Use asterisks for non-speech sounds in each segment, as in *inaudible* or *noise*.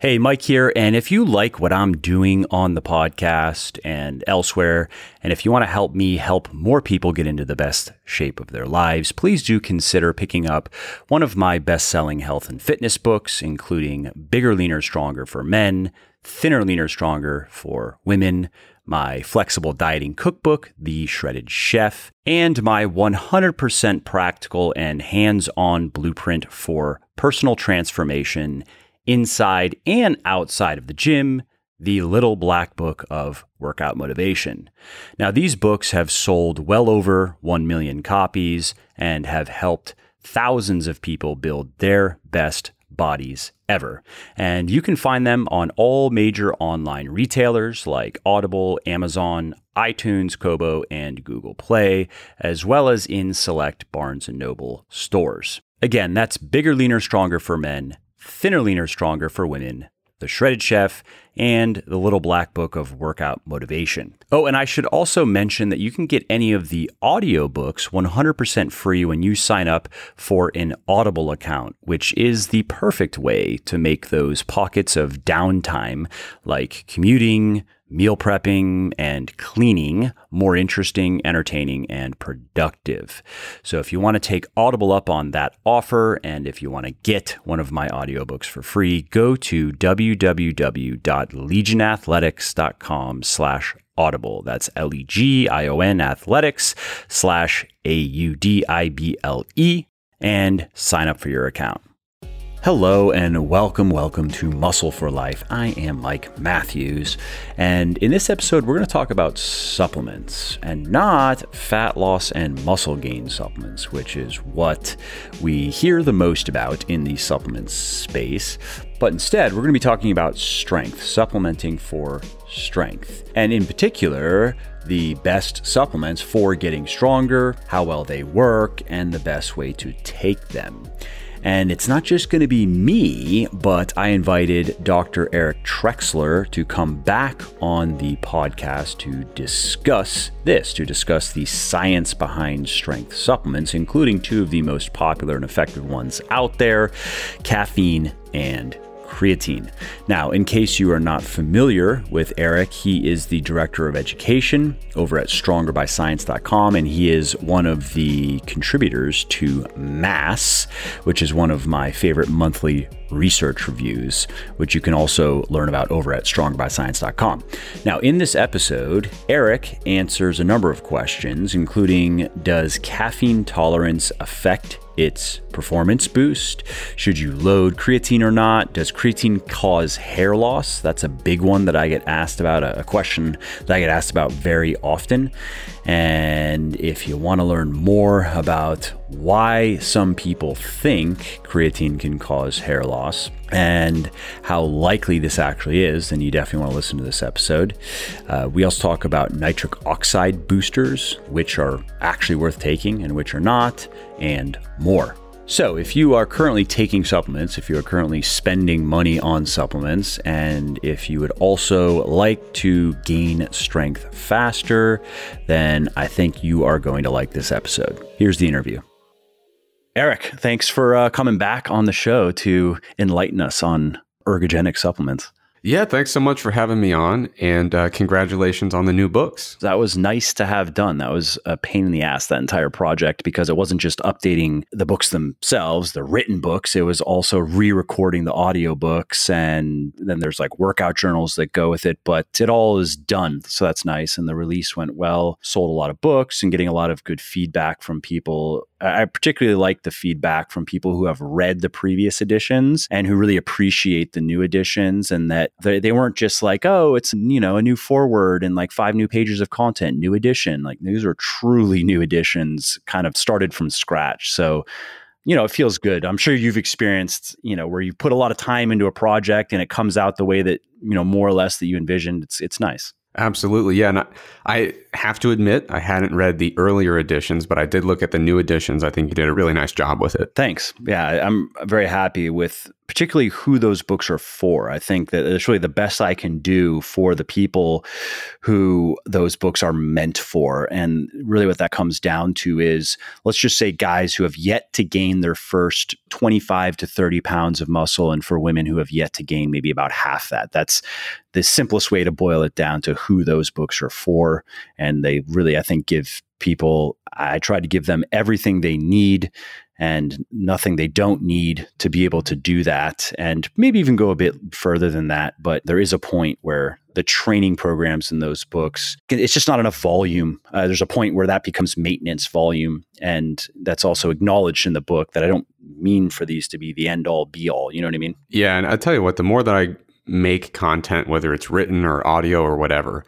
Hey, Mike here. And if you like what I'm doing on the podcast and elsewhere, and if you want to help me help more people get into the best shape of their lives, please do consider picking up one of my best selling health and fitness books, including Bigger, Leaner, Stronger for Men, Thinner, Leaner, Stronger for Women, my flexible dieting cookbook, The Shredded Chef, and my 100% practical and hands on blueprint for personal transformation inside and outside of the gym, the Little Black Book of Workout Motivation. Now, these books have sold well over 1 million copies and have helped thousands of people build their best bodies ever. And you can find them on all major online retailers like Audible, Amazon, iTunes, Kobo, and Google Play, as well as in select Barnes & Noble stores. Again, that's Bigger, Leaner, Stronger for Men Thinner, Leaner, Stronger for Women, The Shredded Chef, and The Little Black Book of Workout Motivation. Oh, and I should also mention that you can get any of the audiobooks 100% free when you sign up for an Audible account, which is the perfect way to make those pockets of downtime like commuting, meal prepping and cleaning more interesting, entertaining, and productive. So if you want to take Audible up on that offer and if you want to get one of my audiobooks for free, go to www.legionathletics.com slash audible. That's L-E-G-I-O-N athletics slash A-U-D-I-B-L-E and sign up for your account. Hello and welcome, welcome to Muscle for Life. I am Mike Matthews, and in this episode, we're going to talk about supplements and not fat loss and muscle gain supplements, which is what we hear the most about in the supplements space. But instead, we're going to be talking about strength, supplementing for strength, and in particular, the best supplements for getting stronger, how well they work, and the best way to take them. And it's not just going to be me, but I invited Dr. Eric Trexler to come back on the podcast to discuss this, to discuss the science behind strength supplements, including two of the most popular and effective ones out there caffeine and creatine. Now, in case you are not familiar with Eric, he is the director of education over at strongerbyscience.com, and he is one of the contributors to Mass, which is one of my favorite monthly research reviews, which you can also learn about over at strongerbyscience.com. Now, in this episode, Eric answers a number of questions, including Does caffeine tolerance affect its performance boost? Should you load creatine or not? Does creatine cause hair loss? That's a big one that I get asked about, a question that I get asked about very often. And if you want to learn more about why some people think creatine can cause hair loss and how likely this actually is, then you definitely want to listen to this episode. Uh, we also talk about nitric oxide boosters, which are actually worth taking and which are not, and more. So, if you are currently taking supplements, if you are currently spending money on supplements, and if you would also like to gain strength faster, then I think you are going to like this episode. Here's the interview. Eric, thanks for uh, coming back on the show to enlighten us on ergogenic supplements. Yeah, thanks so much for having me on, and uh, congratulations on the new books. That was nice to have done. That was a pain in the ass, that entire project, because it wasn't just updating the books themselves, the written books, it was also re recording the audio books. And then there's like workout journals that go with it, but it all is done. So that's nice. And the release went well, sold a lot of books and getting a lot of good feedback from people I particularly like the feedback from people who have read the previous editions and who really appreciate the new editions and that they, they weren't just like, oh, it's, you know, a new forward and like five new pages of content, new edition. Like these are truly *laughs* new editions, kind of started from scratch. So, you know, it feels good. I'm sure you've experienced, you know, where you put a lot of time into a project and it comes out the way that, you know, more or less that you envisioned. It's, it's nice. Absolutely. Yeah. And I, I, have to admit, I hadn't read the earlier editions, but I did look at the new editions. I think you did a really nice job with it. Thanks. Yeah. I'm very happy with particularly who those books are for. I think that it's really the best I can do for the people who those books are meant for. And really, what that comes down to is let's just say guys who have yet to gain their first 25 to 30 pounds of muscle, and for women who have yet to gain maybe about half that. That's the simplest way to boil it down to who those books are for. And they really, I think, give people, I try to give them everything they need and nothing they don't need to be able to do that. And maybe even go a bit further than that. But there is a point where the training programs in those books, it's just not enough volume. Uh, there's a point where that becomes maintenance volume. And that's also acknowledged in the book that I don't mean for these to be the end all be all. You know what I mean? Yeah. And I tell you what, the more that I make content, whether it's written or audio or whatever,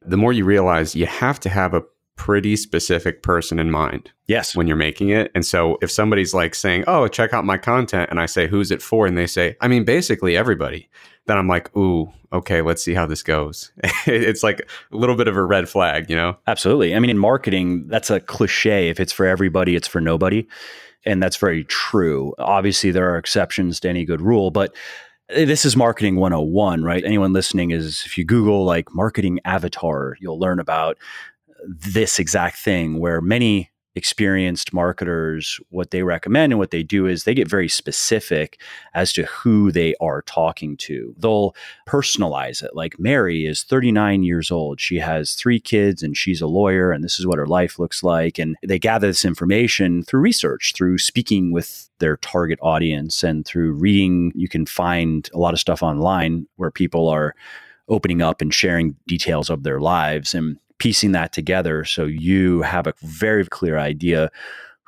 the more you realize you have to have a pretty specific person in mind. Yes. When you're making it. And so if somebody's like saying, Oh, check out my content, and I say, Who's it for? And they say, I mean, basically everybody, then I'm like, Ooh, okay, let's see how this goes. *laughs* it's like a little bit of a red flag, you know? Absolutely. I mean, in marketing, that's a cliche. If it's for everybody, it's for nobody. And that's very true. Obviously, there are exceptions to any good rule, but eh, this is marketing 101 right anyone listening is if you google like marketing avatar you'll learn about this exact thing where many experienced marketers what they recommend and what they do is they get very specific as to who they are talking to. They'll personalize it like mary is 39 years old. She has three kids and she's a lawyer and this is what her life looks like. And they gather this information through research through speaking with their target audience and through reading. You can find a lot of stuff online where people are opening up and sharing details of their lives and piecing that together so you have a very clear idea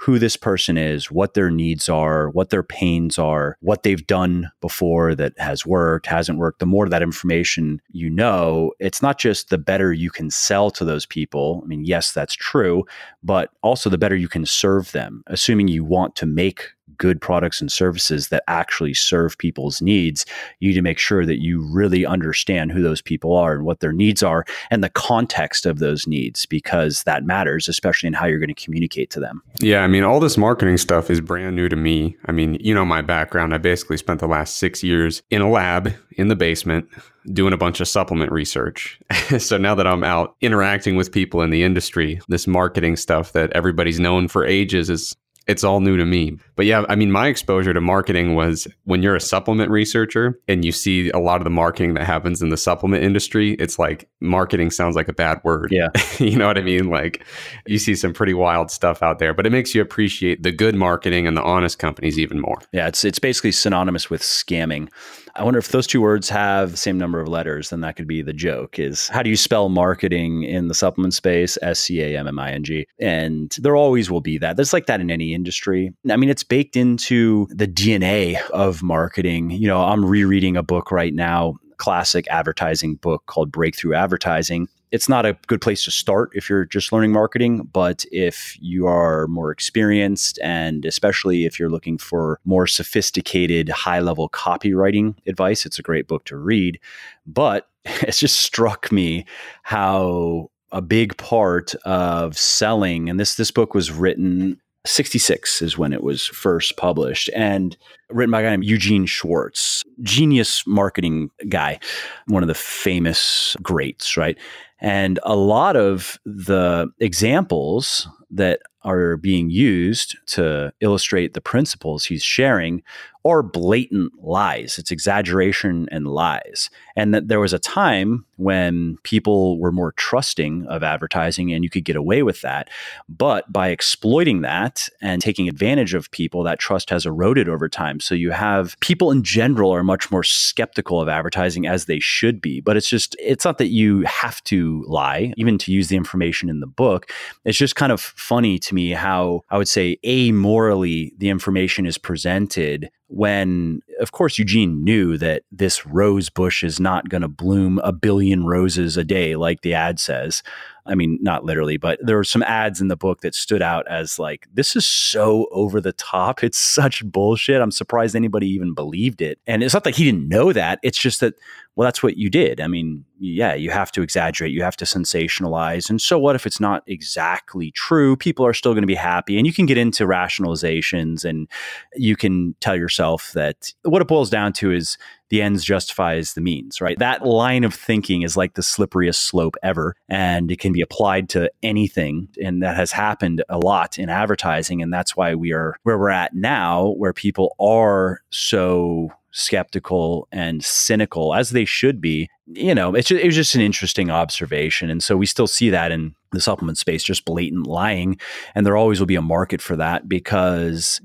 who this person is, what their needs are, what their pains are, what they've done before that has worked, hasn't worked. The more that information you know, it's not just the better you can sell to those people. I mean, yes, that's true, but also the better you can serve them, assuming you want to make good products and services that actually serve people's needs, you need to make sure that you really understand who those people are and what their needs are and the context of those needs because that matters, especially in how you're going to communicate to them. Yeah. I mean, all this marketing stuff is brand new to me. I mean, you know, my background, I basically spent the last six years in a lab in the basement doing a bunch of supplement research. *laughs* so now that I'm out interacting with people in the industry, this marketing stuff that everybody's known for ages is it's all new to me. But yeah, I mean, my exposure to marketing was when you're a supplement researcher and you see a lot of the marketing that happens in the supplement industry, it's like marketing sounds like a bad word. Yeah. *laughs* you know what I mean? Like you see some pretty wild stuff out there, but it makes you appreciate the good marketing and the honest companies even more. Yeah, it's it's basically synonymous with scamming. I wonder if those two words have the same number of letters, then that could be the joke is how do you spell marketing in the supplement space? S C A M M I N G. And there always will be that. There's like that in any industry. I mean, it's baked into the DNA of marketing. You know, I'm rereading a book right now classic advertising book called Breakthrough Advertising it's not a good place to start if you're just learning marketing, but if you are more experienced and especially if you're looking for more sophisticated, high level copywriting advice, it's a great book to read. But *laughs* it's just struck me how a big part of selling, and this this book was written 66 is when it was first published and written by a guy named Eugene Schwartz, genius marketing guy, one of the famous greats, right? And a lot of the examples that are being used to illustrate the principles he's sharing are blatant lies. It's exaggeration and lies. And that there was a time when people were more trusting of advertising and you could get away with that. But by exploiting that and taking advantage of people, that trust has eroded over time. So you have people in general are much more skeptical of advertising as they should be. But it's just, it's not that you have to lie, even to use the information in the book. It's just kind of funny to me how I would say amorally the information is presented when, of course, Eugene knew that this rose bush is not going to bloom a billion roses a day, like the ad says. I mean, not literally, but there were some ads in the book that stood out as like, this is so over the top. It's such bullshit. I'm surprised anybody even believed it. And it's not that he didn't know that. It's just that, well, that's what you did. I mean, yeah, you have to exaggerate, you have to sensationalize. And so what if it's not exactly true? People are still going to be happy. And you can get into rationalizations and you can tell yourself that what it boils down to is the ends justifies the means, right? That line of thinking is like the slipperiest slope ever, and it can be applied to anything. And that has happened a lot in advertising. And that's why we are where we're at now, where people are so skeptical and cynical as they should be. You know, it's just, it was just an interesting observation. And so we still see that in the supplement space, just blatant lying. And there always will be a market for that because,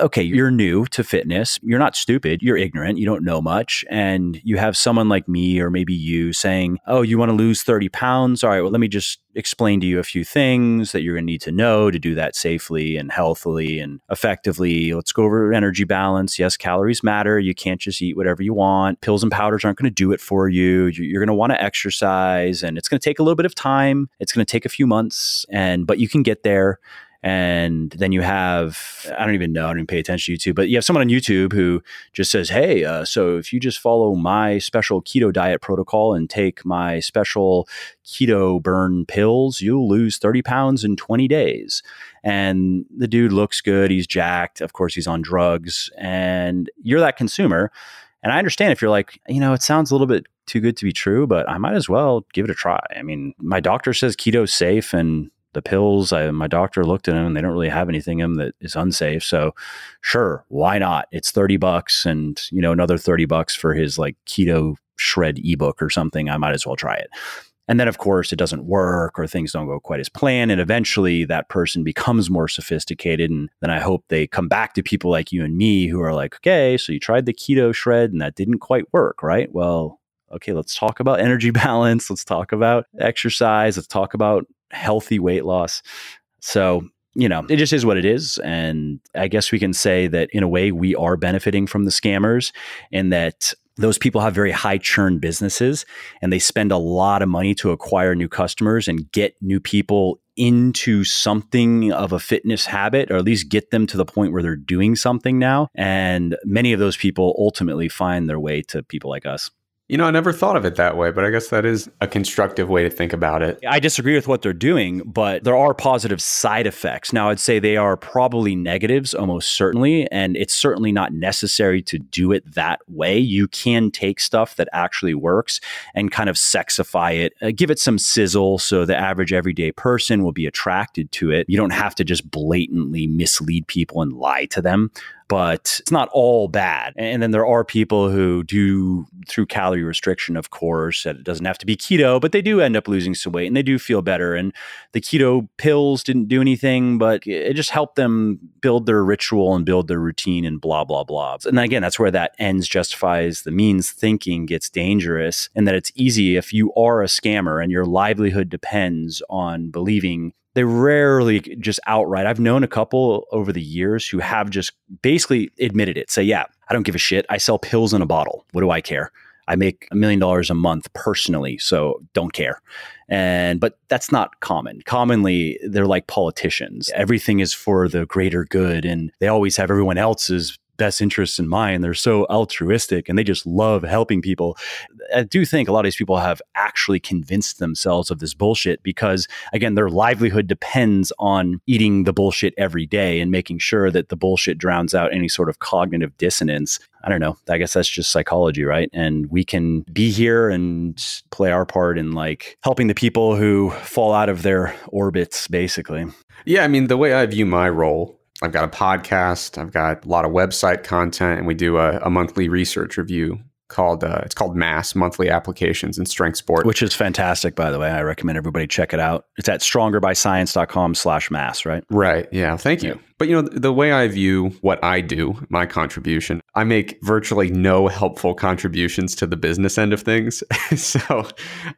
okay, you're new to fitness. You're not stupid. You're ignorant. You don't know much. And you have someone like me or maybe you saying, oh, you want to lose 30 pounds? All right, well, let me just explain to you a few things that you're going to need to know to do that safely and healthily and effectively. Let's go over energy balance. Yes, calories matter. You can't just eat whatever you want. Pills and powders aren't going to do it for you. You're going to want to exercise and it's going to take a little bit of time. It's going to take a few months and but you can get there and then you have i don't even know i don't even pay attention to youtube but you have someone on youtube who just says hey uh, so if you just follow my special keto diet protocol and take my special keto burn pills you'll lose 30 pounds in 20 days. And the dude looks good. He's jacked. Of course he's on drugs. And you're that consumer. And i understand if you're like you know it sounds a little bit too good to be true, but I might as well give it a try. I mean, my doctor says keto's safe and the pills, I, my doctor looked at them and they don't really have anything in them that is unsafe. So sure, why not? It's 30 bucks and, you know, another 30 bucks for his like keto shred ebook or something. I might as well try it. And then, of course, it doesn't work or things don't go quite as planned. And eventually that person becomes more sophisticated. And then I hope they come back to people like you and me who are like, okay, so you tried the keto shred and that didn't quite work, right? Well, okay, let's talk about energy *laughs* balance. Let's talk about exercise. Let's talk about healthy weight loss. So, you know, it just is what it is. And I guess we can say that in a way we are benefiting from the scammers and that those people have very high churn businesses and they spend a lot of money to acquire new customers and get new people into something of a fitness habit or at least get them to the point where they're doing something now. And many of those people ultimately find their way to people like us. You know, I never thought of it that way, but I guess that is a constructive way to think about it. I disagree with what they're doing, but there are positive side effects. Now, I'd say they are probably negatives, almost certainly, and it's certainly not necessary to do it that way. You can take stuff that actually works and kind of sexify it, uh, give it some sizzle so the average everyday person will be attracted to it. You don't have to just blatantly mislead people and lie to them but it's not all bad. And then there are people who do through calorie restriction, of course, and it doesn't have to be keto, but they do end up losing some weight and they do feel better. And the keto pills didn't do anything, but it just helped them build their ritual and build their routine and blah, blah, blah. And again, that's where that ends justifies the means thinking gets dangerous and that it's easy if you are a scammer and your livelihood depends on believing they rarely just outright. I've known a couple over the years who have just basically admitted it. Say, yeah, I don't give a shit. I sell pills in a bottle. What do I care? I make a million dollars a month personally, so don't care. And but that's not common. Commonly, they're like politicians. Everything is for the greater good, and they always have everyone else's best interests in mind. They're so altruistic and they just love helping people. I do think a lot of these people have actually convinced themselves of this bullshit because, again, their livelihood depends on eating the bullshit every day and making sure that the bullshit drowns out any sort of cognitive dissonance. I don't know. I guess that's just psychology, right? And we can be here and play our part in like helping the people who fall out of their orbits, basically. Yeah. I mean, the way I view my role I've got a podcast. I've got a lot of website content, and we do a, a monthly research review called uh, it's called Mass Monthly Applications in Strength Sport, which is fantastic. By the way, I recommend everybody check it out. It's at StrongerByScience.com/slash/mass. Right. Right. Yeah. Thank you. Yeah. But you know the way I view what I do, my contribution, I make virtually no helpful contributions to the business end of things. *laughs* so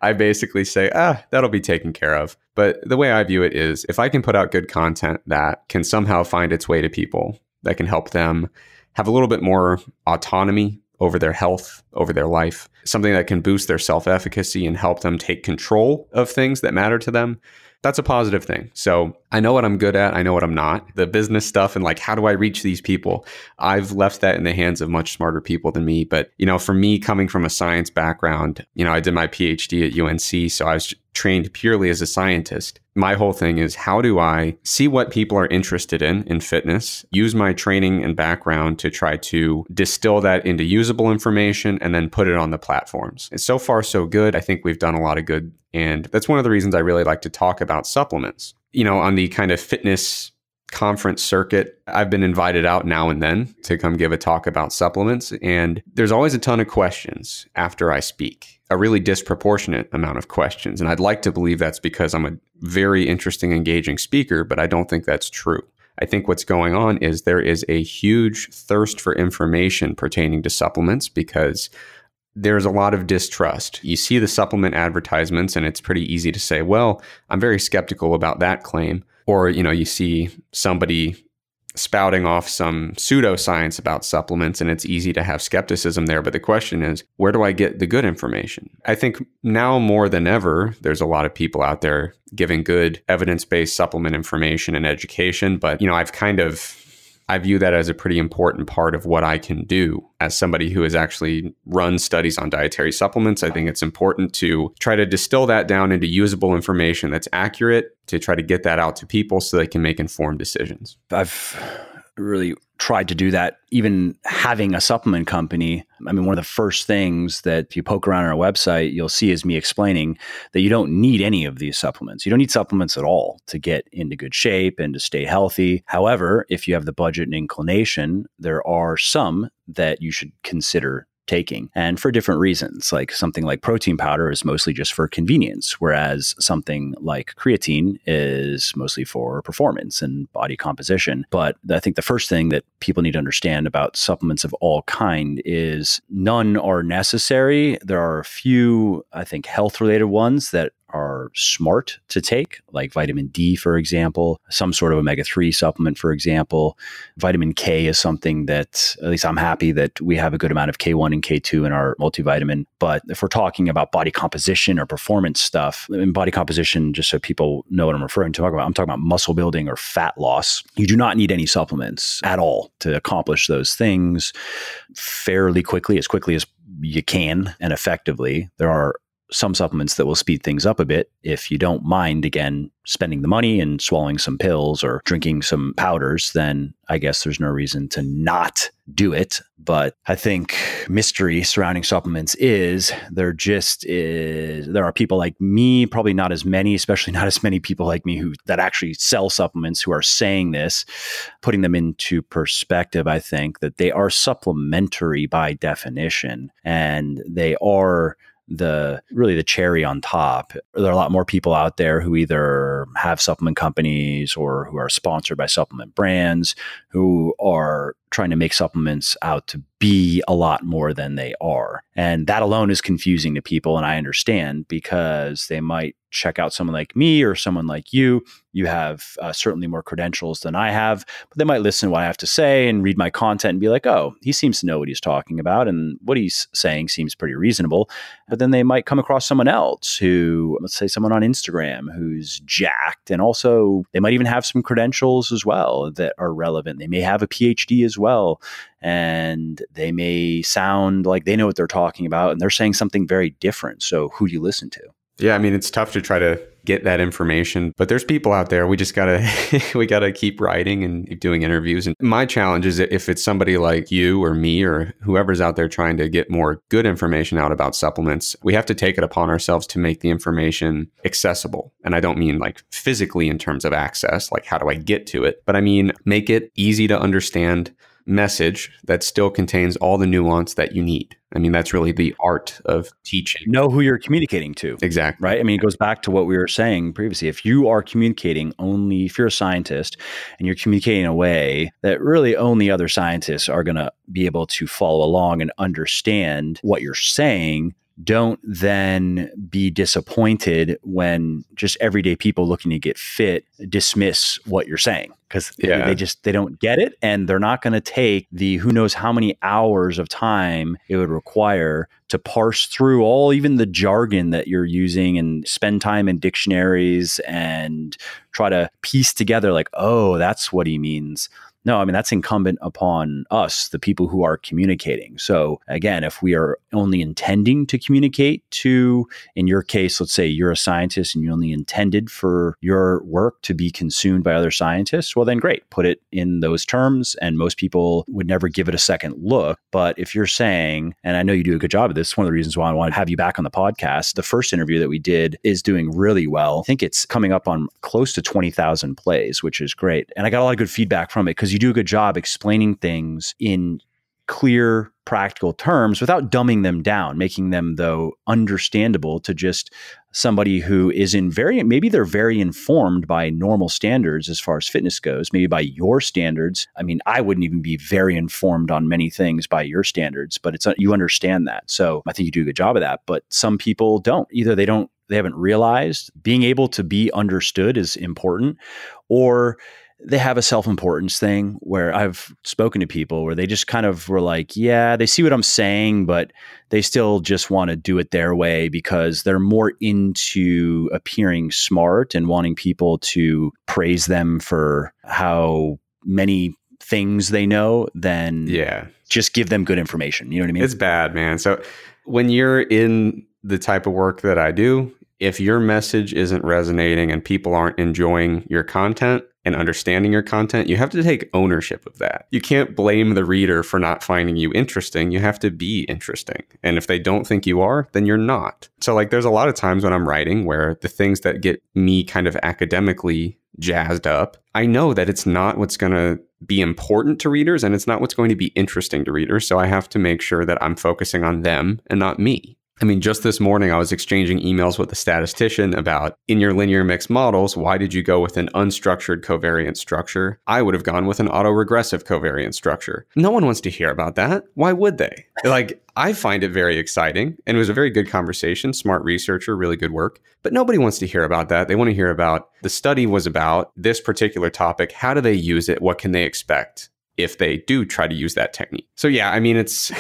I basically say, ah, that'll be taken care of. But the way I view it is, if I can put out good content that can somehow find its way to people, that can help them have a little bit more autonomy over their health, over their life, something that can boost their self efficacy and help them take control of things that matter to them, that's a positive thing. So I know what I'm good at. I know what I'm not. The business stuff and like, how do I reach these people? I've left that in the hands of much smarter people than me. But, you know, for me coming from a science background, you know, I did my PhD at UNC. So I was trained purely as a scientist. My whole thing is how do I see what people are interested in in fitness, use my training and background to try to distill that into usable information and then put it on the platforms. And so far so good. I think we've done a lot of good and that's one of the reasons I really like to talk about supplements. You know, on the kind of fitness conference circuit, I've been invited out now and then to come give a talk about supplements. And there's always a ton of questions after I speak, a really disproportionate amount of questions. And I'd like to believe that's because I'm a very interesting, engaging speaker, but I don't think that's true. I think what's going on is there is a huge thirst for information pertaining to supplements because there's a lot of distrust. You see the supplement advertisements, and it's pretty easy to say, well, I'm very skeptical about that claim. Or, you know, you see somebody spouting off some pseudoscience about supplements, and it's easy to have skepticism there. But the question is, where do I get the good information? I think now more than ever, there's a lot of people out there giving good evidence based supplement information and education. But, you know, I've kind of I view that as a pretty important part of what I can do as somebody who has actually run studies on dietary supplements. I think it's important to try to distill that down into usable information that's accurate to try to get that out to people so they can make informed decisions. I've really tried to do that even having a supplement company i mean one of the first things that if you poke around on our website you'll see is me explaining that you don't need any of these supplements. You don't need supplements at all to get into good shape and to stay healthy. However if you have the budget and inclination there are some that you should consider taking and for different reasons. Like something like protein powder is mostly just for convenience, whereas something like creatine is mostly for performance and body composition. But I think the first thing that people need to understand about supplements of all kind is none are necessary. There are a few, I think, health related ones that are smart to take, like vitamin D, for example, some sort of omega 3 supplement, for example. Vitamin K is something that, at least I'm happy that we have a good amount of K1 and K2 in our multivitamin. But if we're talking about body composition or performance stuff, in body composition, just so people know what I'm referring to, I'm talking about muscle building or fat loss. You do not need any supplements at all to accomplish those things fairly quickly, as quickly as you can and effectively. There are some supplements that will speed things up a bit if you don't mind again spending the money and swallowing some pills or drinking some powders then i guess there's no reason to not do it. But i think mystery surrounding supplements is there just is there are people like me probably not as many especially *laughs* not as many people like me who that actually sell supplements who are saying this putting them into perspective i think that they are supplementary by definition. And they are the really the cherry on top. There are a lot more people out there who either have supplement companies or who are sponsored by supplement brands who are trying to make supplements out to be a lot more than they are. And that alone is confusing to people. And I understand because they might check out someone like me or someone like you. You have uh, certainly more credentials than I have, but they might listen to what I have to say and read my content and be like, oh, he seems to know what he's talking about. And what he's saying seems pretty reasonable. But then they might come across someone else who, let's say, someone on Instagram who's jacked. And also, they might even have some credentials as well that are relevant. They may have a PhD as well and they may sound like they know what they're talking about and they're saying something very different. So, who do you listen to? Yeah, I mean, it's tough to try to get that information, but there's people out there. We just gotta *laughs* we gotta keep writing and doing interviews. And my challenge is if it's somebody like you or me or whoever's out there trying to get more good information out about supplements, we have to take it upon ourselves to make the information accessible. And I don't mean like physically in terms of access, like how do I get to it, but I mean make it easy to understand message that still contains all the nuance that you need. I mean, that's really the art of teaching. Know who you're communicating to. Exactly. Right. I mean, it goes back to what we were saying previously. If you are communicating only, if you're a scientist and you're communicating in a way that really only other scientists are going to be able to follow along and understand what you're saying, don't then be disappointed when just everyday people looking to get fit dismiss what you're saying because yeah. they just they don't get it and they're not going to take the who knows how many hours of time it would require to parse through all even the jargon that you're using and spend time in dictionaries and try to piece together like oh that's what he means no, I mean, that's incumbent upon us, the people who are communicating. So, again, if we are only intending to communicate to, in your case, let's say you're a scientist and you only intended for your work to be consumed by other scientists, well, then great, put it in those terms. And most people would never give it a second look. But if you're saying, and I know you do a good job of this, one of the reasons why I want to have you back on the podcast, the first interview that we did is doing really well. I think it's coming up on close to 20,000 plays, which is great. And I got a lot of good feedback from it because because you do a good job explaining things in clear practical terms without dumbing them down making them though understandable to just somebody who is in very maybe they're very informed by normal standards as far as fitness goes maybe by your standards. I mean i wouldn't even be very informed on many things by your standards but it's uh, you understand that. So i think you do a good job of that but some people don't. Either they don't they haven't realized being able to be understood is important or they have a self importance thing where I've spoken to people where they just kind of were like, yeah, they see what I'm saying, but they still just want to do it their way because they're more into appearing smart and wanting people to praise them for how many things they know than yeah. just give them good information. You know what I mean? It's bad, man. So when you're in the type of work that I do, if your message isn't resonating and people aren't enjoying your content, and understanding your content, you have to take ownership of that. You can't blame the reader for not finding you interesting. You have to be interesting. And if they don't think you are, then you're not. So, like, there's a lot of times when I'm writing where the things that get me kind of academically jazzed up, I know that it's not what's going to be important to readers and it's not what's going to be interesting to readers. So, I have to make sure that I'm focusing on them and not me. I mean, just this morning, I was exchanging emails with a statistician about in your linear mixed models, why did you go with an unstructured covariance structure? I would have gone with an autoregressive covariance structure. No one wants to hear about that. Why would they? like, I find it very exciting and it was a very good conversation. Smart researcher, really good work. But nobody wants to hear about that. They want to hear about the study was about this particular topic. How do they use it? What can they expect? if they do try to use that technique. So yeah, I mean it's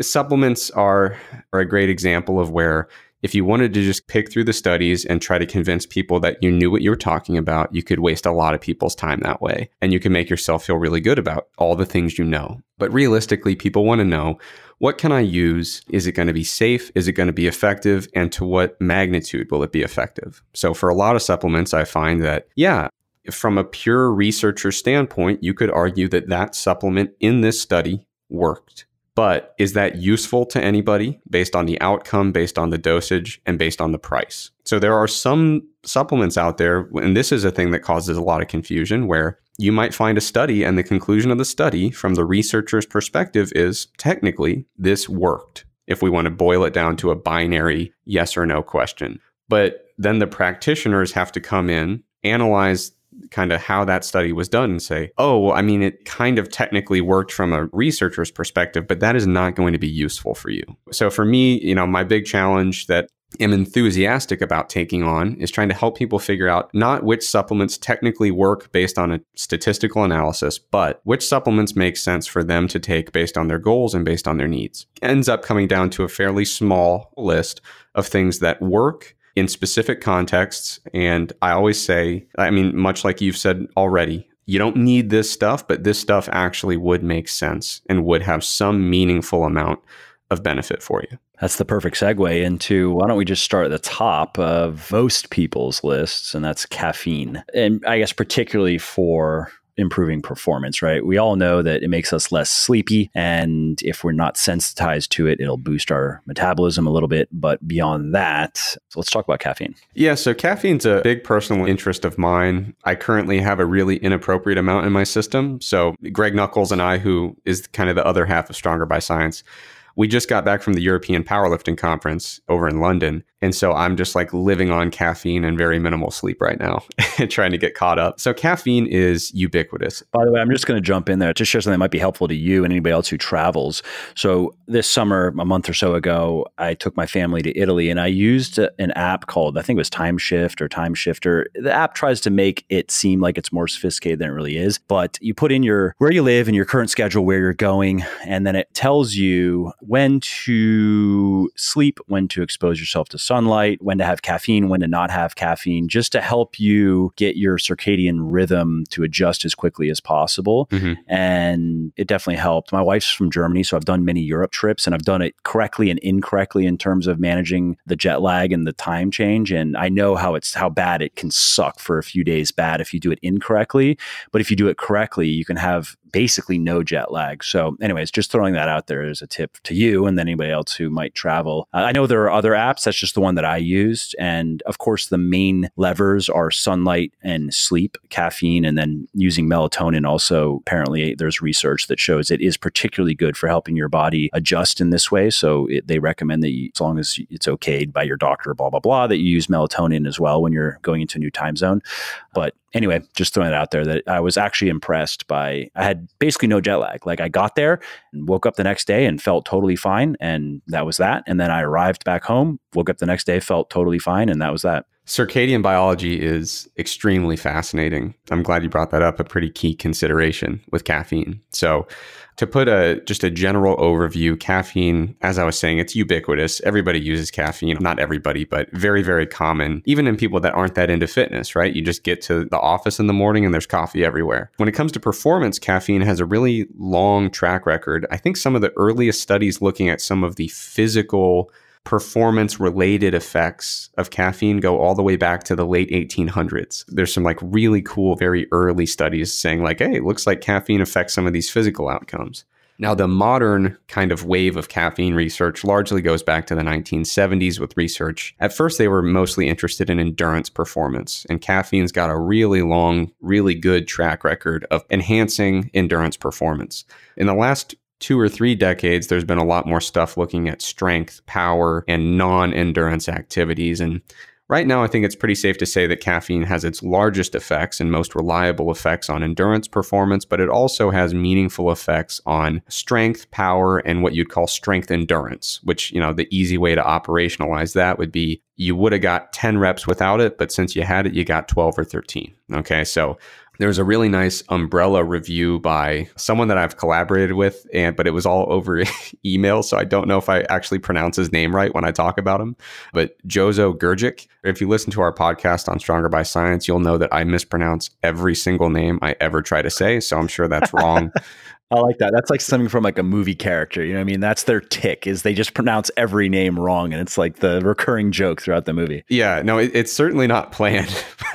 supplements are, are a great example of where if you wanted to just pick through the studies and try to convince people that you knew what you were talking about, you could waste a lot of people's time that way. And you can make yourself feel really good about all the things you know. But realistically, people want to know what can I use? Is it going to be safe? Is it going to be effective? And to what magnitude will it be effective? So for a lot of supplements, I find that, yeah, from a pure researcher standpoint, you could argue that that supplement in this study worked. But is that useful to anybody based on the outcome, based on the dosage, and based on the price? So there are some supplements out there, and this is a thing that causes a lot of confusion where you might find a study, and the conclusion of the study from the researcher's perspective is technically this worked, if we want to boil it down to a binary yes or no question. But then the practitioners have to come in, analyze kind of how that study was done and say, oh, I mean, it kind of technically worked from a researcher's perspective, but that is not going to be useful for you. So for me, you know, my big challenge that am enthusiastic about taking on is trying to help people figure out not which supplements technically work based on a statistical analysis, but which supplements make sense for them to take based on their goals and based on their needs. Ends up coming down to a fairly small list of things that work in specific contexts. And I always say, I mean, much like you've said already, you don't need this stuff, but this stuff actually would make sense and would have some meaningful amount of benefit for you. That's the perfect segue into why don't we just start at the top of most people's lists, and that's caffeine. And I guess particularly for improving performance, right? We all know that it makes us less sleepy. And if we're not sensitized to it, it'll boost our metabolism a little bit. But beyond that, so let's talk about caffeine. Yeah. So caffeine's a big personal interest of mine. I currently have a really inappropriate amount in my system. So Greg Nuckols and I, who is kind of the other half of Stronger by Science, we just got back from the European Powerlifting Conference over in London. And so I'm just like living on caffeine and very minimal sleep right now *laughs* trying to get caught up. So caffeine is ubiquitous. By the way, I'm just going to jump in there to share something that might be helpful to you and anybody else who travels. So this summer, a month or so ago, I took my family to Italy and I used an app called, I think it was Time Shift or Time Shifter. The app tries to make it seem like it's more sophisticated than it really is. But you put in your where you live and your current schedule, where you're going, and then it tells you when to sleep, when to expose yourself to sunlight, when to have caffeine, when to not have caffeine, just to help you get your circadian rhythm to adjust as quickly as possible. Mm-hmm. And it definitely helped. My wife's from Germany, so I've done many Europe trips and I've done it correctly and incorrectly in terms of managing the jet lag and the time change. And I know how it's how bad it can suck for a few days bad if you do it incorrectly. But if you do it correctly, you can have basically no jet lag. So, anyways, just throwing that out there as a tip to you and then anybody else who might travel. Uh, I know there are other apps. That's just the one that I used. And of course, the main levers are sunlight and sleep, caffeine, and then using melatonin. Also, apparently, there's research that shows it is particularly good for helping your body adjust in this way. So, it, they recommend that you, as long as it's okayed by your doctor, blah, blah, blah, that you use melatonin as well when you're going into a new time zone. But anyway, just throwing it out there that I was actually impressed by, I had basically no jet lag. Like I got there and woke up the next day and felt totally fine. And that was that. And then I arrived back home, woke up the next day, felt totally fine. And that was that. Circadian biology is extremely fascinating. I'm glad you brought that up, a pretty key consideration with caffeine. So, to put a just a general overview, caffeine, as I was saying, it's ubiquitous. Everybody uses caffeine. Not everybody, but very, very common, even in people that aren't that into fitness, right? You just get to the office in the morning and there's coffee everywhere. When it comes to performance, caffeine has a really long track record. I think some of the earliest studies looking at some of the physical performance related effects of caffeine go all the way back to the late 1800s. There's some like really cool, very early studies saying, like, hey, it looks like caffeine affects some of these physical outcomes. Now, the modern kind of wave of caffeine research largely goes back to the 1970s with research. At first, they were mostly interested in endurance performance, and caffeine's got a really long, really good track record of enhancing endurance performance. In the last two or three decades, there's been a lot more stuff looking at strength, power, and non endurance activities. And right now, I think it's pretty safe to say that caffeine has its largest effects and most reliable effects on endurance performance, but it also has meaningful effects on strength, power, and what you'd call strength endurance, which, you know, the easy way to operationalize that would be you would have got 10 reps without it, but since you had it, you got 12 or 13. Okay. So there's a really nice umbrella review by someone that I've collaborated with, and but it was all over *laughs* email, so I don't know if I actually pronounce his name right when I talk about him. But Jozo Grgic. If you listen to our podcast on Stronger by Science, you'll know that I mispronounce every single name I ever try to say. So I'm sure that's wrong. *laughs* I like that. That's like something from like a movie character. You know what I mean? That's their tick is they just pronounce every name wrong, and it's like the recurring joke throughout the movie. Yeah, no, it, it's certainly not planned. *laughs*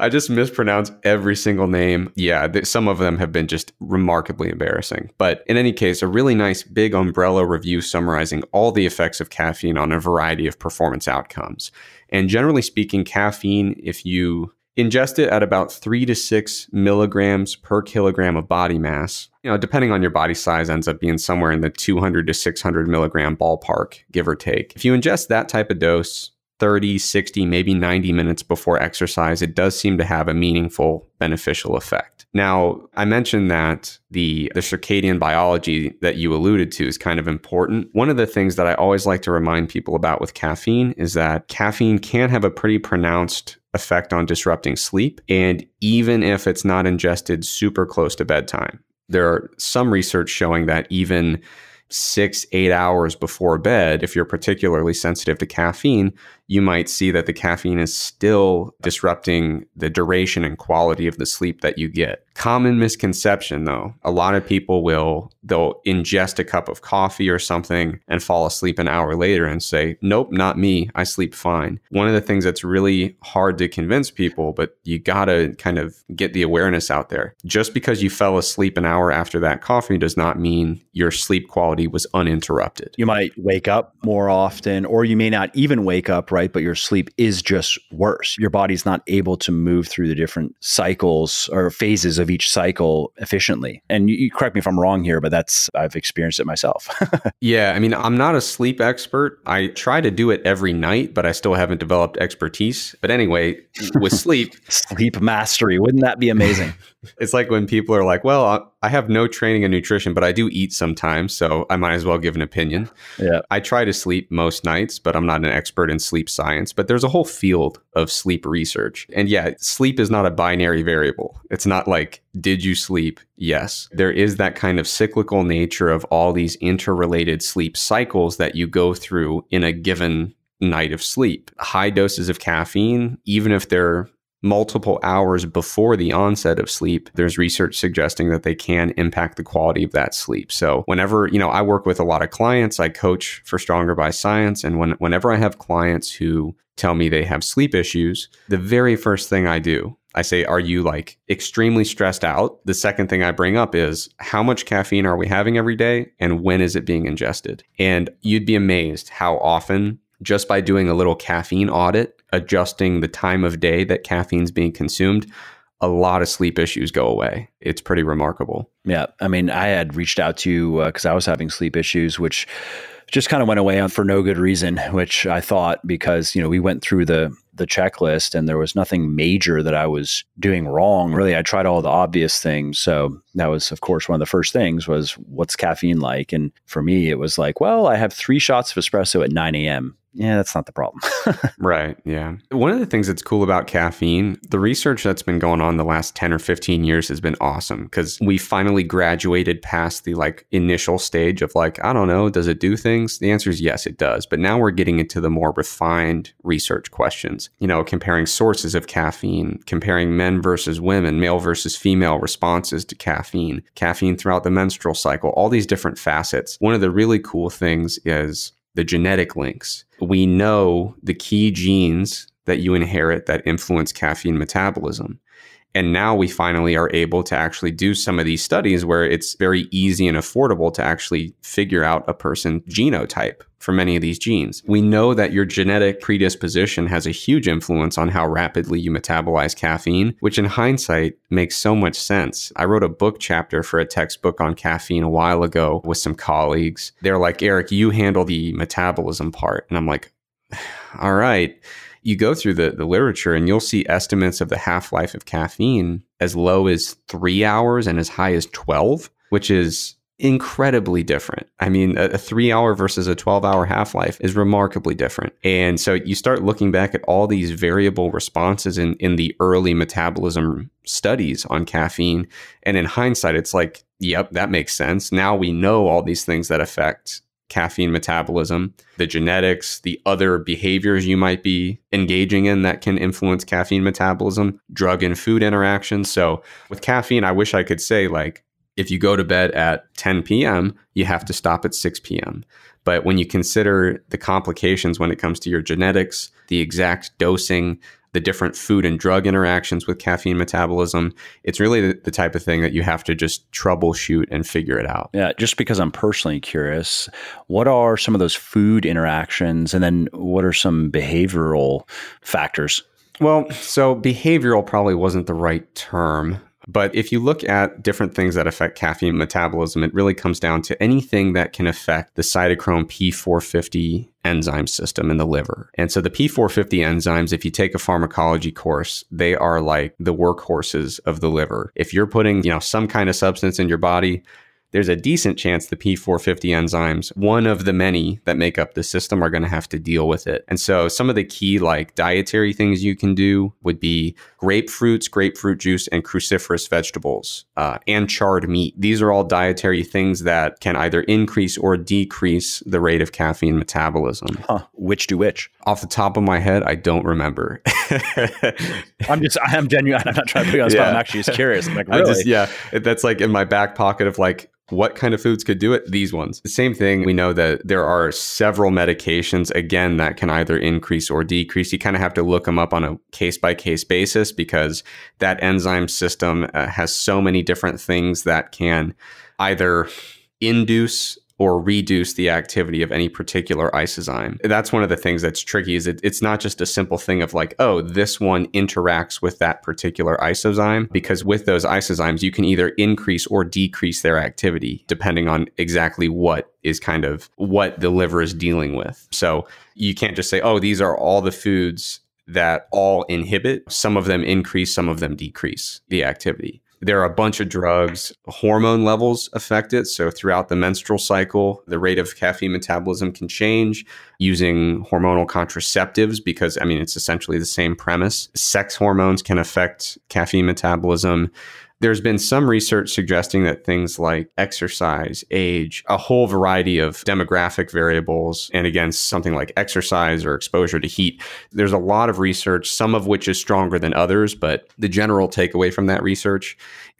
I just mispronounce every single name. Yeah, th- some of them have been just remarkably embarrassing. But in any case, a really nice big umbrella review summarizing all the effects of caffeine on a variety of performance outcomes. And generally speaking, caffeine, if you ingest it at about three to six milligrams per kilogram of body mass. You know, depending on your body size, ends up being somewhere in the 200 to 600 milligram ballpark, give or take. If you ingest that type of dose 30, 60, maybe 90 minutes before exercise, it does seem to have a meaningful beneficial effect. Now, I mentioned that the, the circadian biology that you alluded to is kind of important. One of the things that I always like to remind people about with caffeine is that caffeine can have a pretty pronounced effect on disrupting sleep. And even if it's not ingested super close to bedtime, there are some research showing that even six, eight hours before bed, if you're particularly sensitive to caffeine, you might see that the caffeine is still disrupting the duration and quality of the sleep that you get. Common misconception though, a lot of people will they'll ingest a cup of coffee or something and fall asleep an hour later and say, "Nope, not me. I sleep fine." One of the things that's really hard to convince people, but you got to kind of get the awareness out there. Just because you fell asleep an hour after that coffee does not mean your sleep quality was uninterrupted. You might wake up more often or you may not even wake up right right? But your sleep is just worse. Your body's not able to move through the different cycles or phases of each cycle efficiently. And you, you correct me if I'm wrong here, but that's, I've experienced it myself. *laughs* yeah. I mean, I'm not a sleep expert. I try to do it every night, but I still haven't developed expertise. But anyway, with sleep, *laughs* sleep mastery, wouldn't that be amazing? *laughs* it's like when people are like, well, I have no training in nutrition, but I do eat sometimes, so I might as well give an opinion. Yeah. I try to sleep most nights, but I'm not an expert in sleep science. But there's a whole field of sleep research. And yeah, sleep is not a binary variable. It's not like, did you sleep? Yes. There is that kind of cyclical nature of all these interrelated sleep cycles that you go through in a given night of sleep. High doses of caffeine, even if they're multiple hours before the onset of sleep, there's research suggesting that they can impact the quality of that sleep. So whenever, you know, I work with a lot of clients, I coach for Stronger by Science. And when, whenever I have clients who tell me they have sleep issues, the very first thing I do, I say, Are you like extremely stressed out? The second thing I bring up is how much caffeine are we having every day and when is it being ingested? And you'd be amazed how often just by doing a little caffeine audit, adjusting the time of day that caffeine's being consumed, a lot of sleep issues go away. It's pretty remarkable. Yeah. I mean, I had reached out to you because uh, I was having sleep issues, which just kind of went away for no good reason, which I thought because, you know, we went through the the checklist and there was nothing major that I was doing wrong. Really, I tried all the obvious things. So that was, of course, one of the first things was what's caffeine like? And for me, it was like, well, I have three shots of espresso at 9 a.m yeah, that's not the problem. *laughs* right. Yeah. One of the things that's cool about caffeine, the research that's been going on the last 10 or 15 years has been awesome because we finally graduated past the like initial stage of like, I don't know, does it do things? The answer is yes, it does. But now we're getting into the more refined research questions, you know, comparing sources of caffeine, comparing men versus women, male versus female responses to caffeine, caffeine throughout the menstrual cycle, all these different facets. One of the really cool things is the genetic links. We know the key genes that you inherit that influence caffeine metabolism. And now we finally are able to actually do some of these studies where it's very easy and affordable to actually figure out a person's genotype for many of these genes. We know that your genetic predisposition has a huge influence on how rapidly you metabolize caffeine, which in hindsight makes so much sense. I wrote a book chapter for a textbook on caffeine a while ago with some colleagues. They're like, Eric, you handle the metabolism part. And I'm like, *sighs* all right you go through the, the literature and you'll see estimates of the half life of caffeine as low as three hours and as high as 12, which is incredibly different. I mean, a, a three hour versus a 12 hour half life is remarkably different. And so you start looking back at all these variable responses in, in the early metabolism studies on caffeine. And in hindsight, it's like, yep, that makes sense. Now we know all these things that affect caffeine metabolism, the genetics, the other behaviors you might be engaging in that can influence caffeine metabolism, drug and food interactions. So with caffeine, I wish I could say, like, if you go to bed at 10 p.m., you have to stop at 6 p.m. But when you consider the complications when it comes to your genetics, the exact dosing, the different food and drug interactions with caffeine metabolism. It's really the, the, type of thing that you have to just troubleshoot and figure it out. Yeah, just because I'm personally curious, what are some of those food interactions and then what are some behavioral factors? Well, so behavioral probably wasn't the right term. But if you look at different things that affect caffeine metabolism, it really comes down to anything that can affect the cytochrome P450 enzyme system in the liver. And so the P450 enzymes, if you take a pharmacology course, they are like the workhorses of the liver. If you're putting, you know, some kind of substance in your body, there's a decent chance the P450 enzymes, one of the many that make up the system, are going to have to deal with it. And so some of the key like dietary things you can do would be grapefruits, grapefruit juice, and cruciferous vegetables, uh, and charred meat. These are all dietary things that can either increase or decrease the rate of caffeine metabolism. Huh. Which do which? Off the top of my head, I don't remember. *laughs* I'm just, I'm genuine. I'm not trying to you on spot. Yeah. I'm actually just curious. I'm like, really? Just, yeah, that's like in my back pocket of like, what kind of foods could do it? These ones. The same thing, we know that there are several medications, again, that can either increase or decrease. You kind of have to look them up on a case by case basis because that enzyme system uh, has so many different things that can either induce or reduce the activity of any particular isozyme. That's one of the things that's tricky is it, it's not just a simple thing of like, oh, this one interacts with that particular isozyme because with those isozymes you can either increase or decrease their activity depending on exactly what is kind of what the liver is dealing with. So you can't just say, oh, these are all the foods that all inhibit. Some of them increase, some of them decrease the activity. There are a bunch of drugs, hormone levels affect it. So, throughout the menstrual cycle, the rate of caffeine metabolism can change using hormonal contraceptives because, I mean, it's essentially the same premise. Sex hormones can affect caffeine metabolism. There's been some research suggesting that things like exercise, age, a whole variety of demographic variables, and again, something like exercise or exposure to heat, there's a lot of research, some of which is stronger than others, but the general takeaway from that research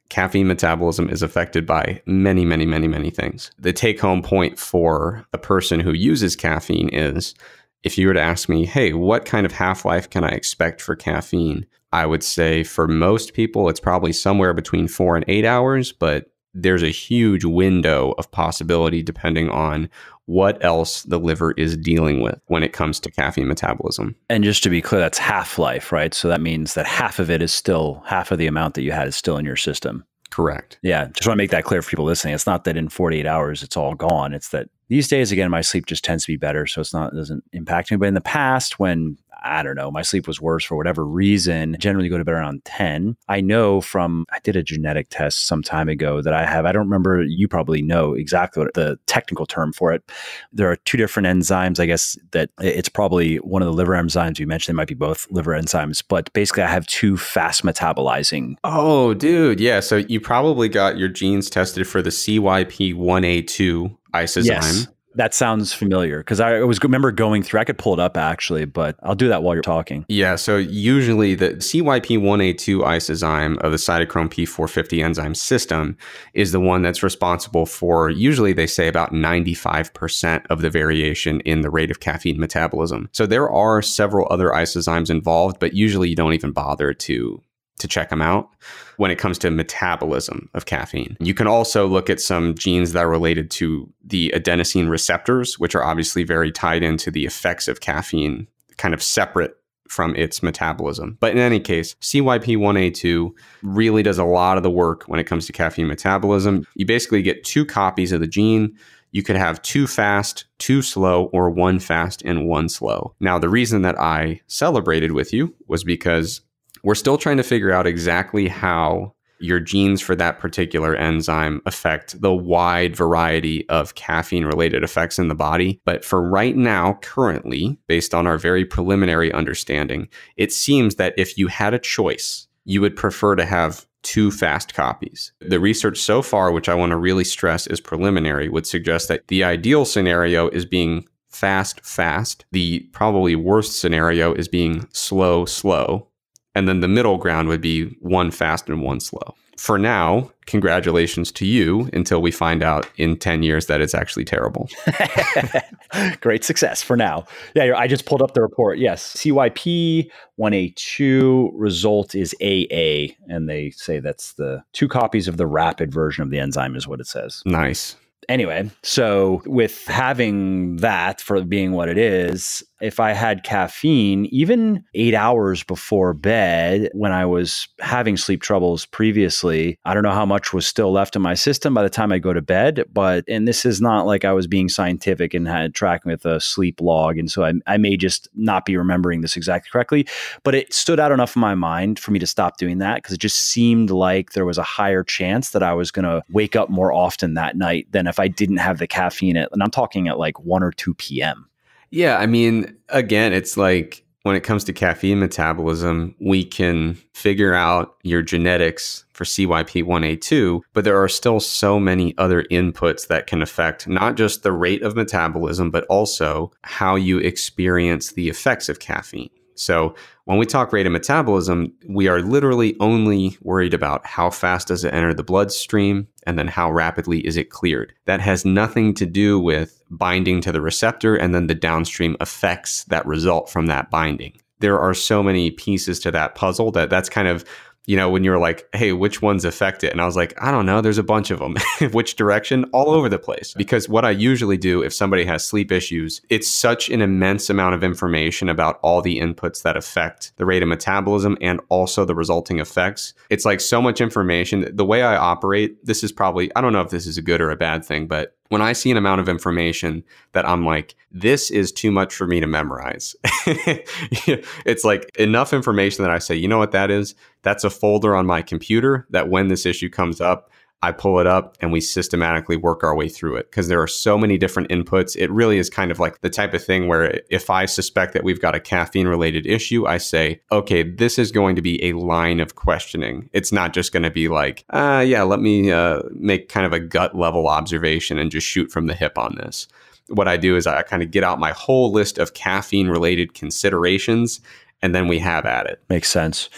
caffeine metabolism is affected by many, many, many, many things. The take home point for a person who uses caffeine is if you were to ask me, hey, what kind of half life can I expect for caffeine? I would say for most people, it's probably somewhere between four and eight hours, but there's a huge window of possibility depending on what else the liver is dealing with when it comes to caffeine metabolism. And just to be clear, that's half life, right? So that means that half of it is still, half of the amount that you had is still in your system. Correct. Yeah. Just want to make that clear for people listening. It's not that in 48 hours it's all gone. It's that these days, again, my sleep just tends to be better. So it's not, it doesn't impact me. But in the past, when I don't know, my sleep was worse for whatever reason. Generally go to bed around 10. I know from, I did a genetic test some time ago that I have, I don't remember, you probably know exactly what the technical term for it. There are two different enzymes, I guess, that it's probably one of the liver enzymes you mentioned. They might be both liver enzymes, but basically I have two fast metabolizing. Oh, dude. Yeah. So you probably got your genes tested for the CYP1A2 isozyme. Yes. That sounds familiar because I was remember going through. I could pull it up actually, but I'll do that while you're talking. Yeah. So usually the CYP1A2 isozyme of the cytochrome P450 enzyme system is the one that's responsible for. Usually they say about 95% of the variation in the rate of caffeine metabolism. So there are several other isozymes involved, but usually you don't even bother to to check them out when it comes to metabolism of caffeine. You can also look at some genes that are related to the adenosine receptors, which are obviously very tied into the effects of caffeine, kind of separate from its metabolism. But in any case, CYP1A2 really does a lot of the work when it comes to caffeine metabolism. You basically get two copies of the gene. You could have two fast, two slow, or one fast and one slow. Now, the reason that I celebrated with you was because we're still trying to figure out exactly how your genes for that particular enzyme affect the wide variety of caffeine related effects in the body. But for right now, currently, based on our very preliminary understanding, it seems that if you had a choice, you would prefer to have two fast copies. The research so far, which I want to really stress is preliminary, would suggest that the ideal scenario is being fast, fast. The probably worst scenario is being slow, slow. And then the middle ground would be one fast and one slow. For now, congratulations to you until we find out in 10 years that it's actually terrible. *laughs* Great success for now. Yeah, I just pulled up the report. Yes, CYP 1A2 result is AA, and they say that's the two copies of the rapid version of the enzyme, is what it says. Nice anyway, so with having that for being what it is, if I had caffeine, even eight hours before bed, when I was having sleep troubles previously, I don't know how much was still left in my system by the time I go to bed. But, and this is not like I was being scientific and had tracking with a sleep log. And so I, I may just not be remembering this exactly correctly, but it stood out enough in my mind for me to stop doing that because it just seemed like there was a higher chance that I was going to wake up more often that night than if I didn't have the caffeine at, and I'm talking at like 1 or 2 p.m. Yeah, I mean, again, it's like when it comes to caffeine metabolism, we can figure out your genetics for CYP1A2, but there are still so many other inputs that can affect not just the rate of metabolism, but also how you experience the effects of caffeine. So when we talk rate of metabolism, we are literally only worried about how fast does it enter the bloodstream and then how rapidly is it cleared. That has nothing to do with binding to the receptor and then the downstream effects that result from that binding. There are so many pieces to that puzzle that that's kind of you know, when you were like, hey, which ones affect it? And I was like, I don't know. There's a bunch of them. *laughs* which direction? All over the place. Because what I usually do if somebody has sleep issues, it's such an immense amount of information about all the inputs that affect the rate of metabolism and also the resulting effects. It's like so much information. The way I operate, this is probably, I don't know if this is a good or a bad thing, but when I see an amount of information that I'm like, this is too much for me to memorize. *laughs* it's like enough information that I say, you know what that is? That's a folder on my computer that when this issue comes up, I pull it up and we systematically work our way through it because there are so many different inputs. It really is kind of like the type of thing where if I suspect that we've got a caffeine related issue, I say, okay, this is going to be a line of questioning. It's not just going to be like, uh, yeah, let me uh, make kind of a gut level observation and just shoot from the hip on this what I do is I kind of get out my whole list of caffeine related considerations and then we have at it. Makes sense.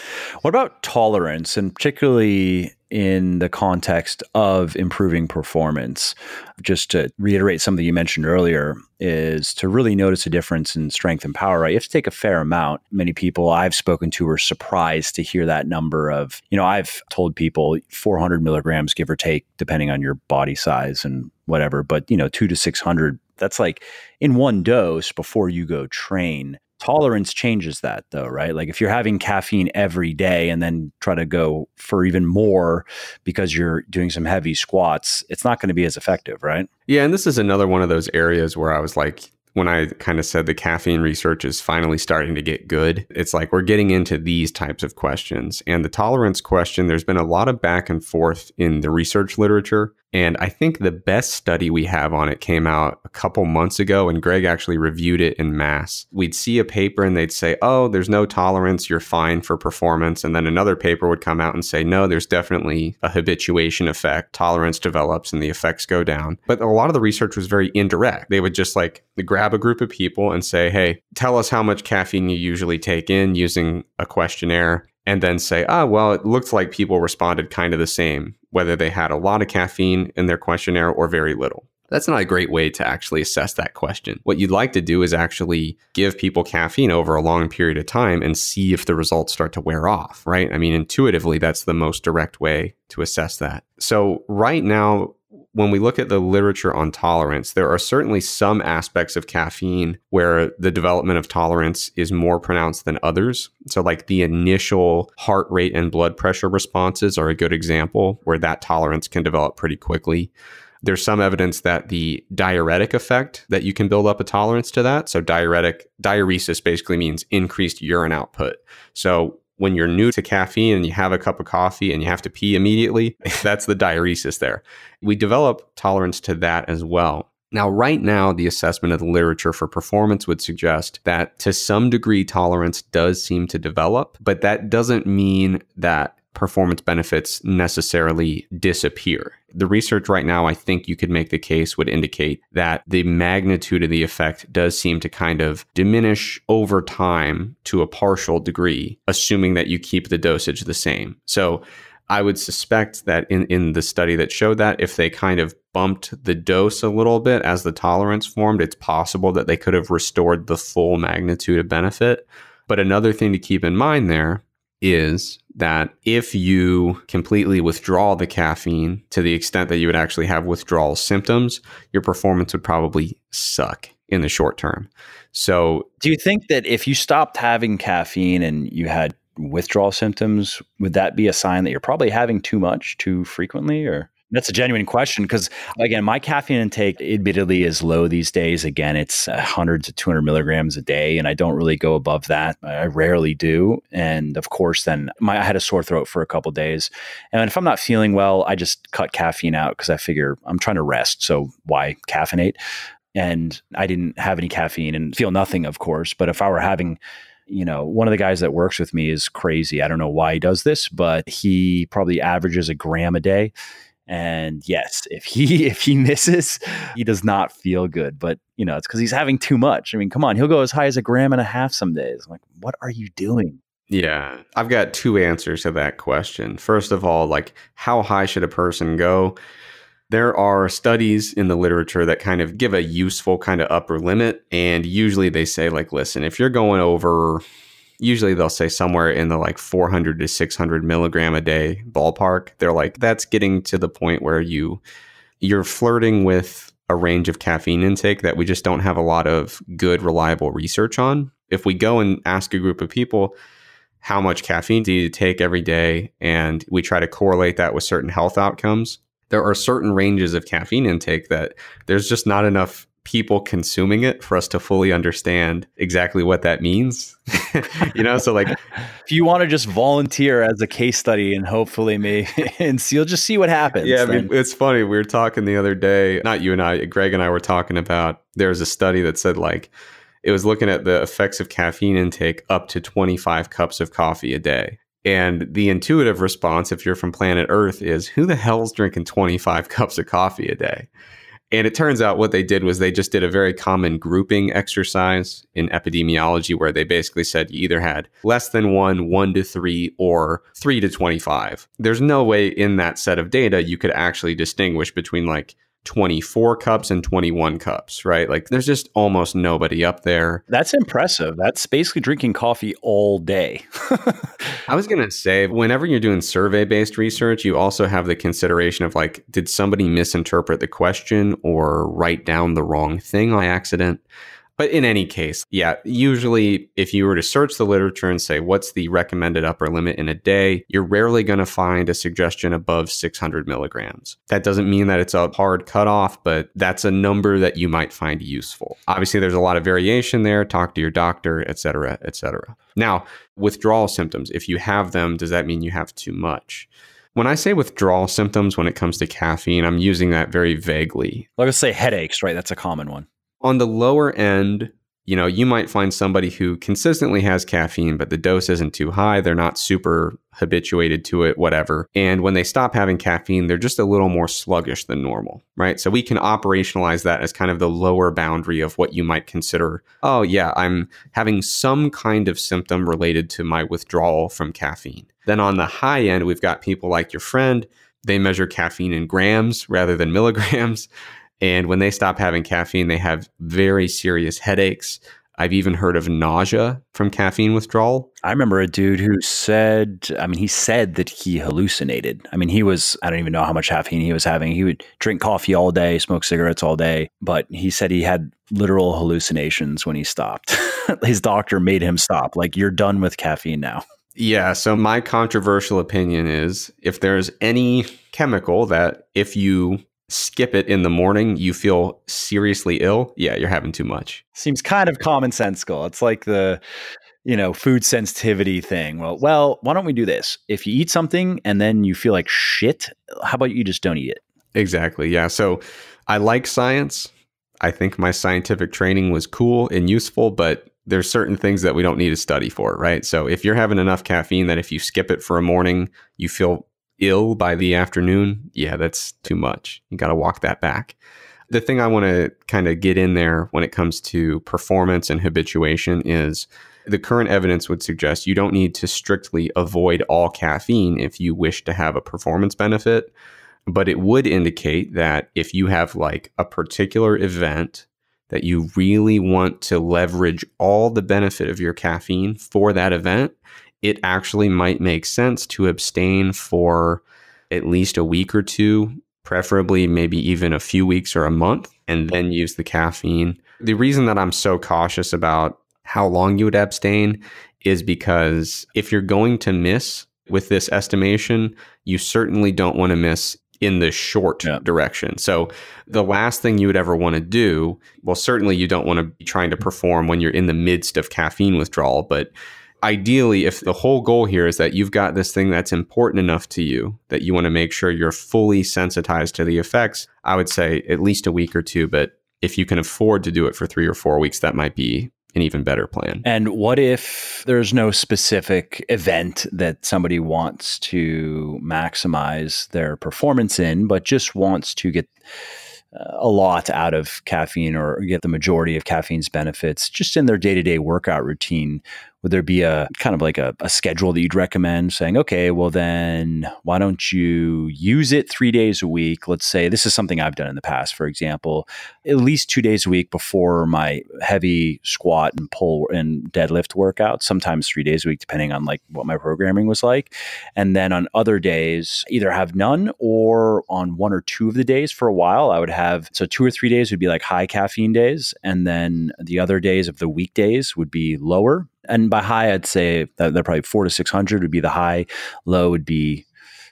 What about tolerance and particularly in the context of improving performance? Just to reiterate something you mentioned earlier, is to really notice a difference in strength and power, right? You have to take a fair amount. Many people I've spoken to are surprised to hear that number of, you know, I've told people 400 milligrams, give or take, depending on your body size and whatever, but, you know, two to 600 that's like in one dose before you go train. Tolerance changes that though, right? Like if you're having caffeine every day and then try to go for even more because you're doing some heavy squats, it's not going to be as effective, right? Yeah. And this is another one of those areas where I was like, when I kind of said the caffeine research is finally starting to get good, it's like we're getting into these types of questions. And the tolerance question, there's been a lot of back and forth in the research literature. And I think the best study we have on it came out a couple months ago, and Greg actually reviewed it in MASS. We'd see a paper and they'd say, Oh, there's no tolerance, you're fine for performance. And then another paper would come out and say, No, there's definitely a habituation effect. Tolerance develops and the effects go down. But a lot of the research was very indirect. They would just like grab a group of people and say, Hey, tell us how much caffeine you usually take in using a questionnaire and then say, ah, well, it looks like people responded kind of the same, whether they had a lot of caffeine in their questionnaire or very little. That's not a great way to actually assess that question. What you'd like to do is actually give people caffeine over a long period of time and see if the results start to wear off, right? I mean, intuitively, that's the most direct way to assess that. So, right now, when we look at the literature on tolerance, there are certainly some aspects of caffeine where the development of tolerance is more pronounced than others. So, like the initial heart rate and blood pressure responses are a good example where that tolerance can develop pretty quickly. There's some evidence that the diuretic effect that you can build up a tolerance to that. So diuretic diuresis basically means increased urine output. So when you're new to caffeine and you have a cup of coffee and you have to pee immediately, *laughs* that's the diuresis there. We develop tolerance to that as well. Now, right now, the assessment of the literature for performance would suggest that to some degree, tolerance does seem to develop, but that doesn't mean that performance benefits necessarily disappear. The research right now, I think you could make the case would indicate that the magnitude of the effect does seem to kind of diminish over time to a partial degree, assuming that you keep the dosage the same. So I would suspect that in, in the study that showed that, if they kind of bumped the dose a little bit as the tolerance formed, it's possible that they could have restored the full magnitude of benefit. But another thing to keep in mind there is that if you completely withdraw the caffeine to the extent that you would actually have withdrawal symptoms, your performance would probably suck in the short term. So, do you think that if you stopped having caffeine and you had withdrawal symptoms, would that be a sign that you're probably having too much too frequently or? That's a genuine question because, again, my caffeine intake admittedly is low these days. Again, it's uh, 100 to 200 milligrams a day, and I don't really go above that. I rarely do. And of course, then my, I had a sore throat for a couple days. And if I'm not feeling well, I just cut caffeine out because I figure I'm trying to rest. So why caffeinate? And I didn't have any caffeine and feel nothing, of course. But if I were having you know, one of the guys that works with me is crazy. I don't know why he does this, but he probably averages a gram a day. And yes, if he *laughs* if he misses, he does not feel good. But you know, it's because he's having too much. I mean, come on, he'll go as high as a gram and a half some days. I'm like, what are you doing? Yeah, I've got two answers to that question. First of all, like how high should a person go? There are studies in the literature that kind of give a useful kind of upper limit. And usually they say, like, listen, if you're going over usually they'll say somewhere in the like 400 to 600 milligram a day ballpark. They're like, that's getting to the point where you you're flirting with a range of caffeine intake that we just don't have a lot of good, reliable research on. If we go and ask a group of people, how much caffeine do you take every day? And we try to correlate that with certain health outcomes. There are certain ranges of caffeine intake that there's just not enough people consuming it for us to fully understand exactly what that means. *laughs* you know, so like *laughs* if you want to just volunteer as a case study and hopefully me *laughs* and so you'll just see what happens. Yeah, I mean, it's funny. We were talking the other day, not you and I, Greg and I were talking about there was a study that said like it was looking at the effects of caffeine intake up to 25 cups of coffee a day. And the intuitive response, if you're from planet Earth, is who the hell's drinking 25 cups of coffee a day? And it turns out what they did was they just did a very common grouping exercise in epidemiology where they basically said you either had less than one, one to three, or three to 25. There's no way in that set of data you could actually distinguish between like 24 cups and 21 cups, right? Like there's just almost nobody up there. That's impressive. That's basically drinking coffee all day. *laughs* I was going to say, whenever you're doing survey based research, you also have the consideration of like, did somebody misinterpret the question or write down the wrong thing by accident? But in any case, yeah, usually if you were to search the literature and say, what's the recommended upper limit in a day, you're rarely going to find a suggestion above 600 milligrams. That doesn't mean that it's a hard cutoff, but that's a number that you might find useful. Obviously, there's a lot of variation there. Talk to your doctor, et cetera, et cetera. Now, withdrawal symptoms, if you have them, does that mean you have too much? When I say withdrawal symptoms when it comes to caffeine, I'm using that very vaguely. Like I say headaches, right? That's a common one on the lower end, you know, you might find somebody who consistently has caffeine, but the dose isn't too high. They're not super habituated to it, whatever. And when they stop having caffeine, they're just a little more sluggish than normal, right? So we can operationalize that as kind of the lower boundary of what you might consider, oh, yeah, I'm having some kind of symptom related to my withdrawal from caffeine. Then on the high end, we've got people like your friend. They measure caffeine in grams rather than milligrams. And when they stop having caffeine, they have very serious headaches. I've even heard of nausea from caffeine withdrawal. I remember a dude who said, I mean, he said that he hallucinated. I mean, he was, I don't even know how much caffeine he was having. He would drink coffee all day, smoke cigarettes all day, but he said he had literal hallucinations when he stopped. *laughs* His doctor made him stop. Like, you're done with caffeine now. Yeah. So, my controversial opinion is if there's any chemical that if you skip it in the morning, you feel seriously ill, yeah, you're having too much. Seems kind of commonsensical. It's like the you know food sensitivity thing. Well, well, why don't we do this? If you eat something and then you feel like shit, how about you just don't eat it? Exactly. Yeah. So I like science. I think my scientific training was cool and useful, but there's certain things that we don't need to study for, right? So if you're having enough caffeine that if you skip it for a morning, you feel ill by the afternoon, yeah, that's too much. You got to walk that back. The thing I want to kind of get in there when it comes to performance and habituation is the current evidence would suggest you don't need to strictly avoid all caffeine if you wish to have a performance benefit. But it would indicate that if you have like a particular event that you really want to leverage all the benefit of your caffeine for that event, it actually might make sense to abstain for at least a week or two, preferably maybe even a few weeks or a month, and then use the caffeine. The reason that I'm so cautious about how long you would abstain is because if you're going to miss with this estimation, you certainly don't want to miss in the short yeah. direction. So the last thing you would ever want to do, well, certainly you don't want to be trying to perform when you're in the midst of caffeine withdrawal, but ideally, if the whole goal here is that you've got this thing that's important enough to you that you want to make sure you're fully sensitized to the effects, I would say at least a week or two. But if you can afford to do it for three or four weeks, that might be an even better plan. And what if there's no specific event that somebody wants to maximize their performance in, but just wants to get uh, a lot out of caffeine or get the majority of caffeine's benefits just in their day to day workout routine? Would there be a kind of like a, a schedule that you'd recommend saying, okay, well, then why don't you use it three days a week? Let's say this is something I've done in the past, for example, at least two days a week before my heavy squat and pull and deadlift workouts, sometimes three days a week, depending on like what my programming was like. And then on other days, either have none or on one or two of the days for a while, I would have so two or three days would be like high caffeine days. And then the other days of the weekdays would be lower and by high, I'd say that they're probably four to 600 would be the high. Low would be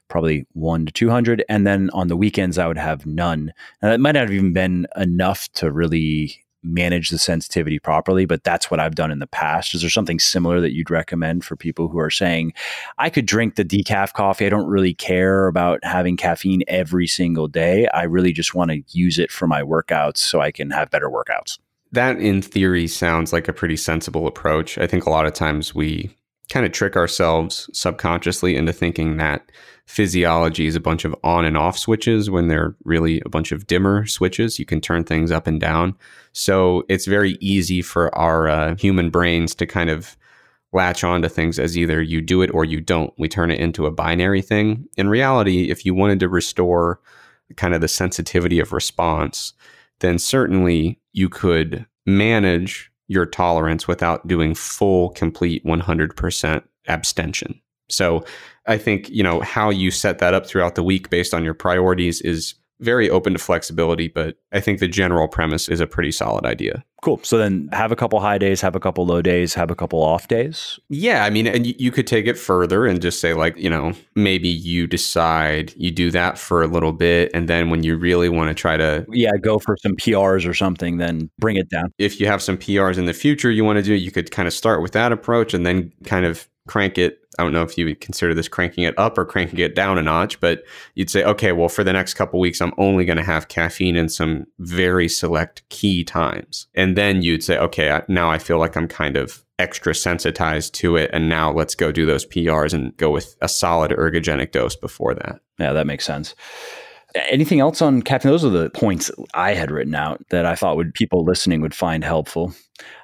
probably one to 200. And then on the weekends, I would have none. And that might not have even been enough to really manage the sensitivity properly, but that's what I've done in the past. Is there something similar that you'd recommend for people who are saying, I could drink the decaf coffee. I don't really care about having caffeine every single day. I really just want to use it for my workouts so I can have better workouts that in theory sounds like a pretty sensible approach. I think a lot of times we kind of trick ourselves subconsciously into thinking that physiology is a bunch of on and off switches when they're really a bunch of dimmer switches. You can turn things up and down. So it's very easy for our uh, human brains to kind of latch on to things as either you do it or you don't. We turn it into a binary thing. In reality, if you wanted to restore kind of the sensitivity of response, then certainly you could manage your tolerance without doing full, complete 100% abstention. So I think, you know, how you set that up throughout the week based on your priorities is very open to flexibility, but I think the general premise is a pretty solid idea. Cool. So then have a couple high days, have a couple low days, have a couple off days. Yeah. I mean, and you could take it further and just say, like, you know, maybe you decide you do that for a little bit. And then when you really want to try to. Yeah, go for some PRs or something, then bring it down. If you have some PRs in the future you want to do, you could kind of start with that approach and then kind of crank it. I don't know if you would consider this cranking it up or cranking it down a notch, but you'd say, okay, well, for the next couple weeks, I'm only going to have caffeine in some very select key times. And then you'd say, okay, now I feel like I'm kind of extra sensitized to it. And now let's go do those PRs and go with a solid ergogenic dose before that. Yeah, that makes sense. Anything else on caffeine? Those are the points I had written out that I thought would people listening would find helpful.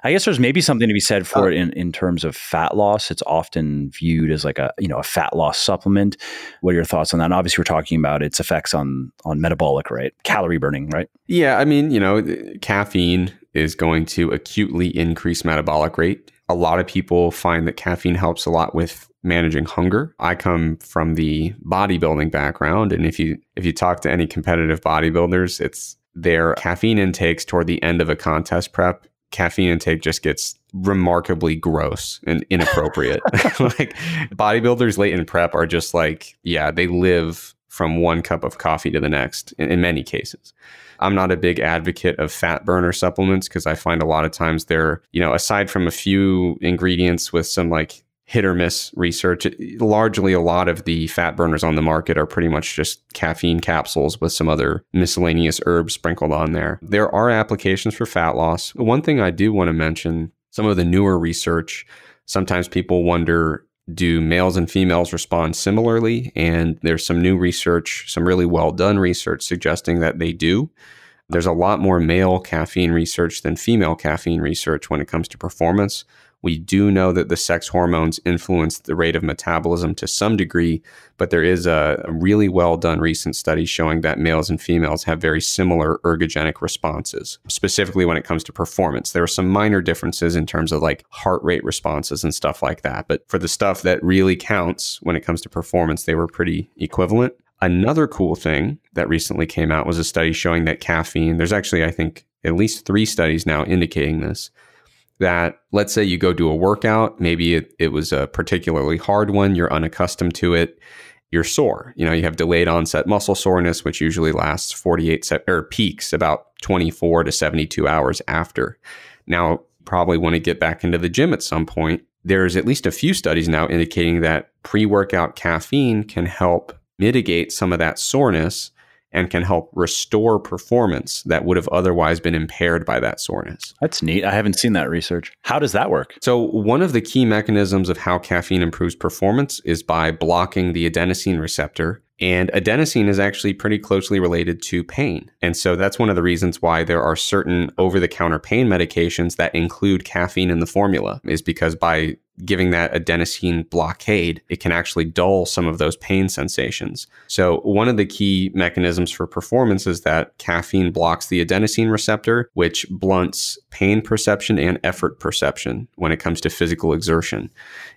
I guess there's maybe something to be said for oh. it in, in terms of fat loss. It's often viewed as like a you know a fat loss supplement. What are your thoughts on that? And obviously, we're talking about its effects on on metabolic rate, calorie burning, right? Yeah, I mean, you know, caffeine is going to acutely increase metabolic rate. A lot of people find that caffeine helps a lot with managing hunger. I come from the bodybuilding background and if you if you talk to any competitive bodybuilders, it's their caffeine intakes toward the end of a contest prep caffeine intake just gets remarkably gross and inappropriate. *laughs* *laughs* like bodybuilders late in prep are just like, yeah, they live from one cup of coffee to the next in, in many cases. I'm not a big advocate of fat burner supplements because I find a lot of times they're, you know, aside from a few ingredients with some like hit or miss research. largely, a lot of the fat burners on the market are pretty much just caffeine capsules with some other miscellaneous herbs sprinkled on there. There are applications for fat loss. One thing I do want to mention some of the newer research, sometimes people wonder do males and females respond similarly? And there's some new research, some really well done research suggesting that they do. There's a lot more male caffeine research than female caffeine research when it comes to performance. We do know that the sex hormones influence the rate of metabolism to some degree, but there is a, really well done recent study showing that males and females have very similar ergogenic responses, specifically when it comes to performance. There are some minor differences in terms of like heart rate responses and stuff like that, but for the stuff that really counts when it comes to performance, they were pretty equivalent. Another cool thing that recently came out was a study showing that caffeine, there's actually, I think, at least three studies now indicating this that let's say you go do a workout, maybe it, it was a particularly hard one, you're unaccustomed to it, you're sore. You know, you have delayed onset muscle soreness, which usually lasts 48 se- or peaks about 24 to 72 hours after. Now, probably want to get back into the gym at some point. There's at least a few studies now indicating that pre workout caffeine can help mitigate some of that soreness and can help restore performance that would have otherwise been impaired by that soreness. That's neat. I haven't seen that research. How does that work? So, one of the key mechanisms of how caffeine improves performance is by blocking the adenosine receptor. And adenosine is actually pretty closely related to pain. And so that's one of the reasons why there are certain over the counter pain medications that include caffeine in the formula, is because by giving that adenosine blockade, it can actually dull some of those pain sensations. So, one of the key mechanisms for performance is that caffeine blocks the adenosine receptor, which blunts pain perception and effort perception when it comes to physical exertion.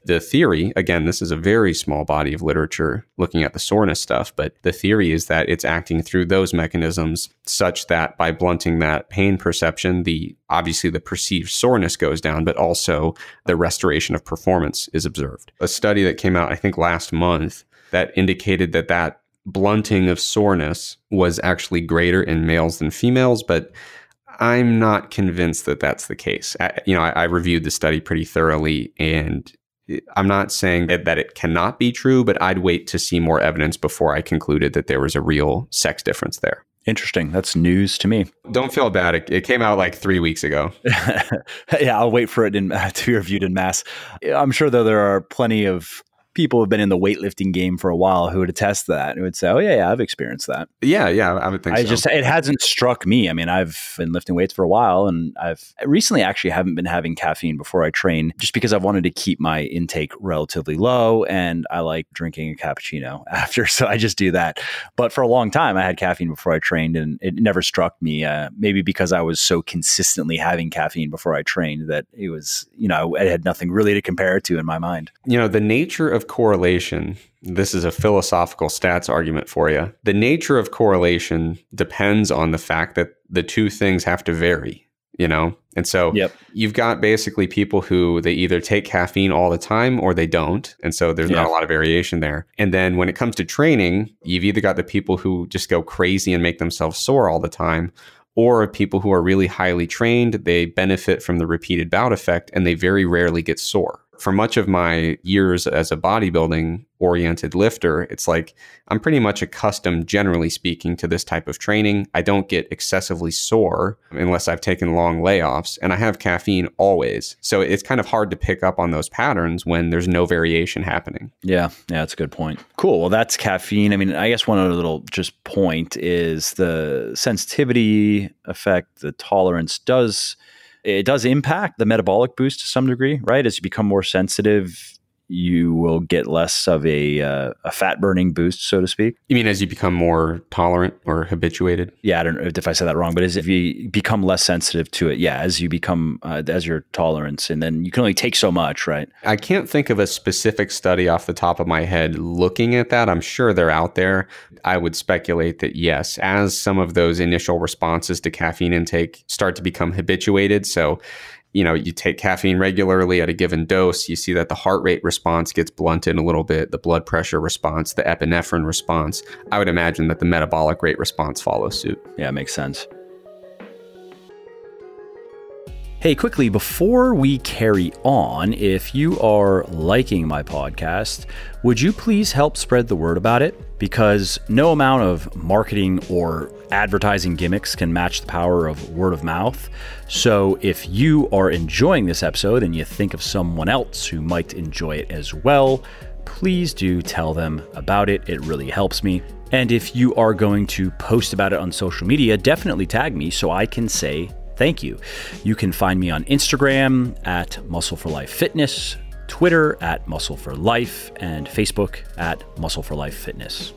The theory, again, this is a very small body of literature looking at the soreness stuff, but the theory is that it's acting through those mechanisms such that by blunting that pain perception, the obviously the perceived soreness goes down, but also the restoration of performance is observed. A study that came out, I think, last month that indicated that that blunting of soreness was actually greater in males than females, but I'm not convinced that that's the case. I, you know, I, I, reviewed the study pretty thoroughly, and I'm not saying that, that it cannot be true, but I'd wait to see more evidence before I concluded that there was a real sex difference there. Interesting. That's news to me. Don't feel bad. It, it came out like three weeks ago. *laughs* yeah, I'll wait for it in, *laughs* to be reviewed in MASS. I'm sure though there are plenty of people who have been in the weightlifting game for a while who would attest to that and would say, "Oh yeah, yeah, I've experienced that." Yeah, yeah, I would think. I so. just it hasn't struck me. I mean, I've been lifting weights for a while, and I've recently actually haven't been having caffeine before I train, just because I've wanted to keep my intake relatively low, and I like drinking a cappuccino *laughs* after, so I just do that. But for a long time, I had caffeine before I trained, and it never struck me. Uh, maybe because I was so consistently having caffeine before I trained that it was, you know, I had nothing really to compare it to in my mind. You know, the nature of of correlation, this is a philosophical stats argument for you. The nature of correlation depends on the fact that the two things have to vary, you know? And so yep. you've got basically people who they either take caffeine all the time or they don't. And so there's yeah. not a lot of variation there. And then when it comes to training, you've either got the people who just go crazy and make themselves sore all the time, or people who are really highly trained, they benefit from the repeated bout effect and they very rarely get sore for much of my years as a bodybuilding oriented lifter, it's like I'm pretty much accustomed, generally speaking, to this type of training. I don't get excessively sore unless I've taken long layoffs, and I have caffeine always. So it's kind of hard to pick up on those patterns when there's no variation happening. Yeah, yeah, that's a good point. Cool. Well, that's caffeine. I mean, I guess one other little just point is the sensitivity effect, the tolerance does it does impact the metabolic boost to some degree, right? As you become more sensitive, you will get less of a, uh, a fat burning boost, so to speak. You mean as you become more tolerant or habituated? Yeah, I don't know if I said that wrong, but as if you become less sensitive to it, yeah, as you become uh, as your tolerance, and then you can only take so much, right? I can't think of a specific study off the top of my head looking at that. I'm sure they're out there. I would speculate that yes, as some of those initial responses to caffeine intake start to become habituated, so you know, you take caffeine regularly at a given dose, you see that the heart rate response gets blunted a little bit, the blood pressure response, the epinephrine response. I would imagine that the metabolic rate response follows suit. Yeah, it makes sense. Hey, quickly, before we carry on, if you are liking my podcast, would you please help spread the word about it? Because no amount of marketing or advertising gimmicks can match the power of word of mouth. So if you are enjoying this episode and you think of someone else who might enjoy it as well, please do tell them about it. It really helps me. And if you are going to post about it on social media, definitely tag me so I can say thank you. You can find me on Instagram at Muscle for Life Fitness, Twitter at Muscle for Life, and Facebook at Muscle for Life Fitness.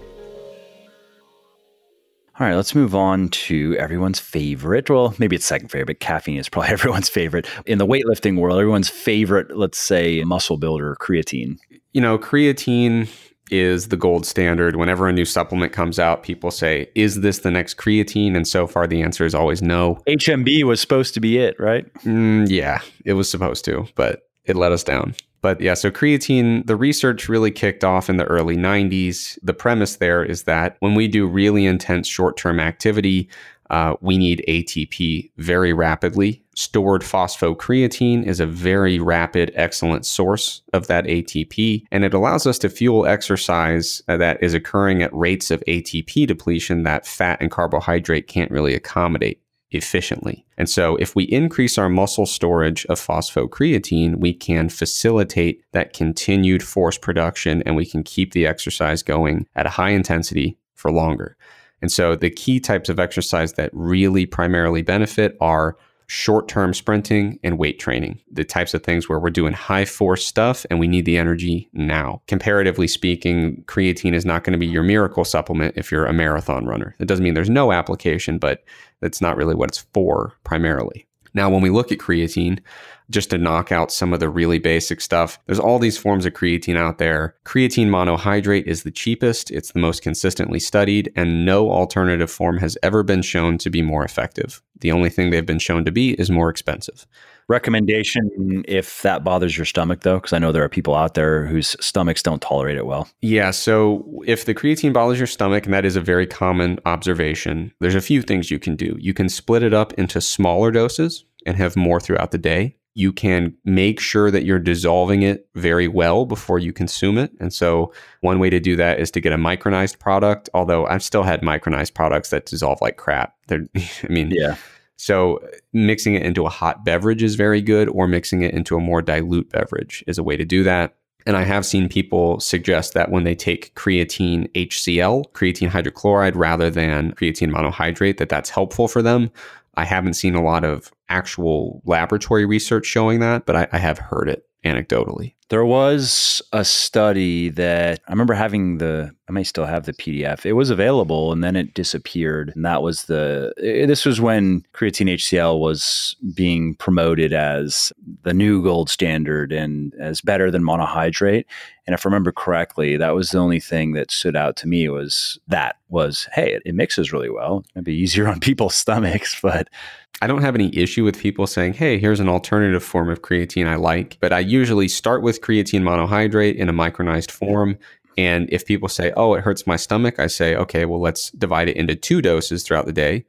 All right, let's move on to everyone's favorite. Well, maybe it's second favorite. Caffeine is probably *laughs* everyone's favorite. In the weightlifting world, everyone's favorite, let's say, muscle builder, creatine. You know, creatine is the gold standard. Whenever a new supplement comes out, people say, Is this the next creatine? And so far, the answer is always no. HMB was supposed to be it, right? Mm, yeah, it was supposed to, but it let us down. But yeah, so creatine, the research really kicked off in the early 90s. The premise there is that when we do really intense short term activity, uh, we need ATP very rapidly. Stored phosphocreatine is a very rapid, excellent source of that ATP, and it allows us to fuel exercise uh, that is occurring at rates of ATP depletion that fat and carbohydrate can't really accommodate efficiently. And so, if we increase our muscle storage of phosphocreatine, we can facilitate that continued force production and we can keep the exercise going at a high intensity for longer. And so the key types of exercise that really primarily benefit are short term sprinting and weight training, the types of things where we're doing high force stuff and we need the energy now. Comparatively speaking, creatine is not going to be your miracle supplement if you're a marathon runner. It doesn't mean there's no application, but that's not really what it's for primarily. Now, when we look at creatine, just to knock out some of the really basic stuff, there's all these forms of creatine out there. Creatine monohydrate is the cheapest, it's the most consistently studied, and no alternative form has ever been shown to be more effective. The only thing they've been shown to be is more expensive. Recommendation if that bothers your stomach, though, because I know there are people out there whose stomachs don't tolerate it well. Yeah. So if the creatine bothers your stomach, and that is a very common observation, there's a few things you can do. You can split it up into smaller doses and have more throughout the day. You can make sure that you're dissolving it very well before you consume it. And so, one way to do that is to get a micronized product. Although I've still had micronized products that dissolve like crap. They're, *laughs* I mean, Yeah. so mixing it into a hot beverage is very good, or mixing it into a more dilute beverage is a way to do that. And I have seen people suggest that when they take creatine HCl, creatine hydrochloride, rather than creatine monohydrate, that that's helpful for them. I haven't seen a lot of actual laboratory research showing that, but I, I have heard it anecdotally. There was a study that I remember having the, I may still have the PDF. It was available and then it disappeared. And that was the, this was when creatine HCl was being promoted as the new gold standard and as better than monohydrate. And if I remember correctly, that was the only thing that stood out to me was that was, hey, it, it mixes really well. It'd be easier on people's stomachs, *laughs* but I don't have any issue with people saying, hey, here's an alternative form of creatine I like, but I usually start with creatine monohydrate in a micronized form. And if people say, oh, it hurts my stomach, I say, okay, well, let's divide it into two doses throughout the day.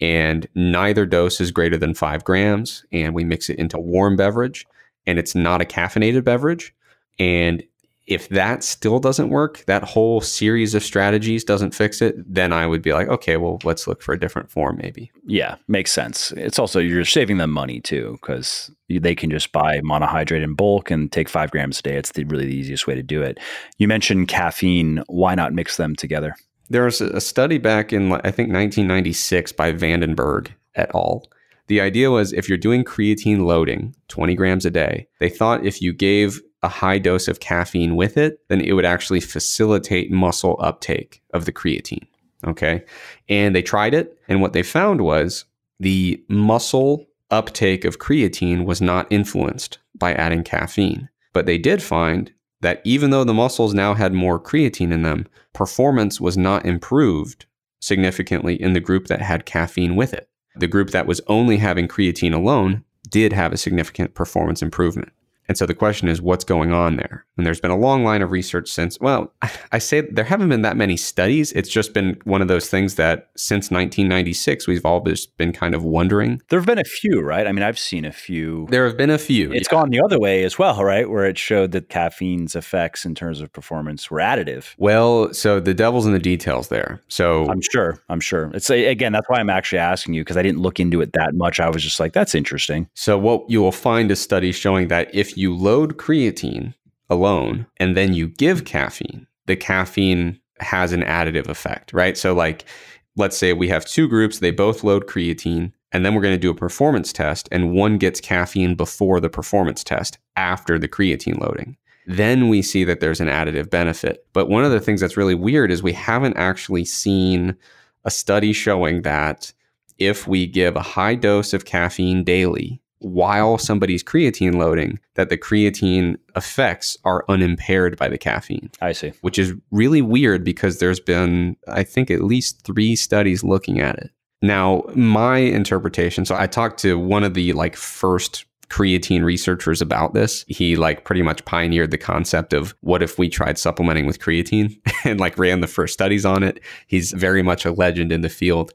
And neither dose is greater than five grams. And we mix it into warm beverage. And it's not a caffeinated beverage. And if that still doesn't work, that whole series of strategies doesn't fix it, then I would be like, okay, well, let's look for a different form maybe. yeah, makes sense. It's also, you're saving them money too, because they can just buy monohydrate in bulk and take five grams a day. It's the, really the easiest way to do it. You mentioned caffeine. Why not mix them together? There was a study back in, I think, 1996 by Vandenberghe et al. The idea was if you're doing creatine loading, 20 grams a day, they thought if you gave a high dose of caffeine with it, then it would actually facilitate muscle uptake of the creatine. Okay. And they tried it. And what they found was the muscle uptake of creatine was not influenced by adding caffeine. But they did find that even though the muscles now had more creatine in them, performance was not improved significantly in the group that had caffeine with it. The group that was only having creatine alone did have a significant performance improvement. And so the question is, what's going on there? And there's been a long line of research since, well, I say there haven't been that many studies. It's just been one of those things that since 1996, we've all just been kind of wondering. There have been a few, right? I mean, I've seen a few. There have been a few. It's gone the other way as well, right? Where it showed that caffeine's effects in terms of performance were additive. Well, so the devil's in the details there. So I'm sure. I'm sure. It's again, that's why I'm actually asking you because I didn't look into it that much. I was just like, that's interesting. So what you will find is studies showing that if you load creatine alone and then you give caffeine, the caffeine has an additive effect, right? So like let's say we have two groups, they both load creatine and then we're going to do a performance test and one gets caffeine before the performance test after the creatine loading. Then we see that there's an additive benefit. But one of the things that's really weird is we haven't actually seen a study showing that if we give a high dose of caffeine daily while somebody's creatine loading, that the creatine effects are unimpaired by the caffeine, I see. which is really weird because there's been, I think, at least three studies looking at it. Now, my interpretation, so I talked to one of the like first creatine researchers about this. He like pretty much pioneered the concept of what if we tried supplementing with creatine *laughs* and like ran the first studies on it. He's very much a legend in the field.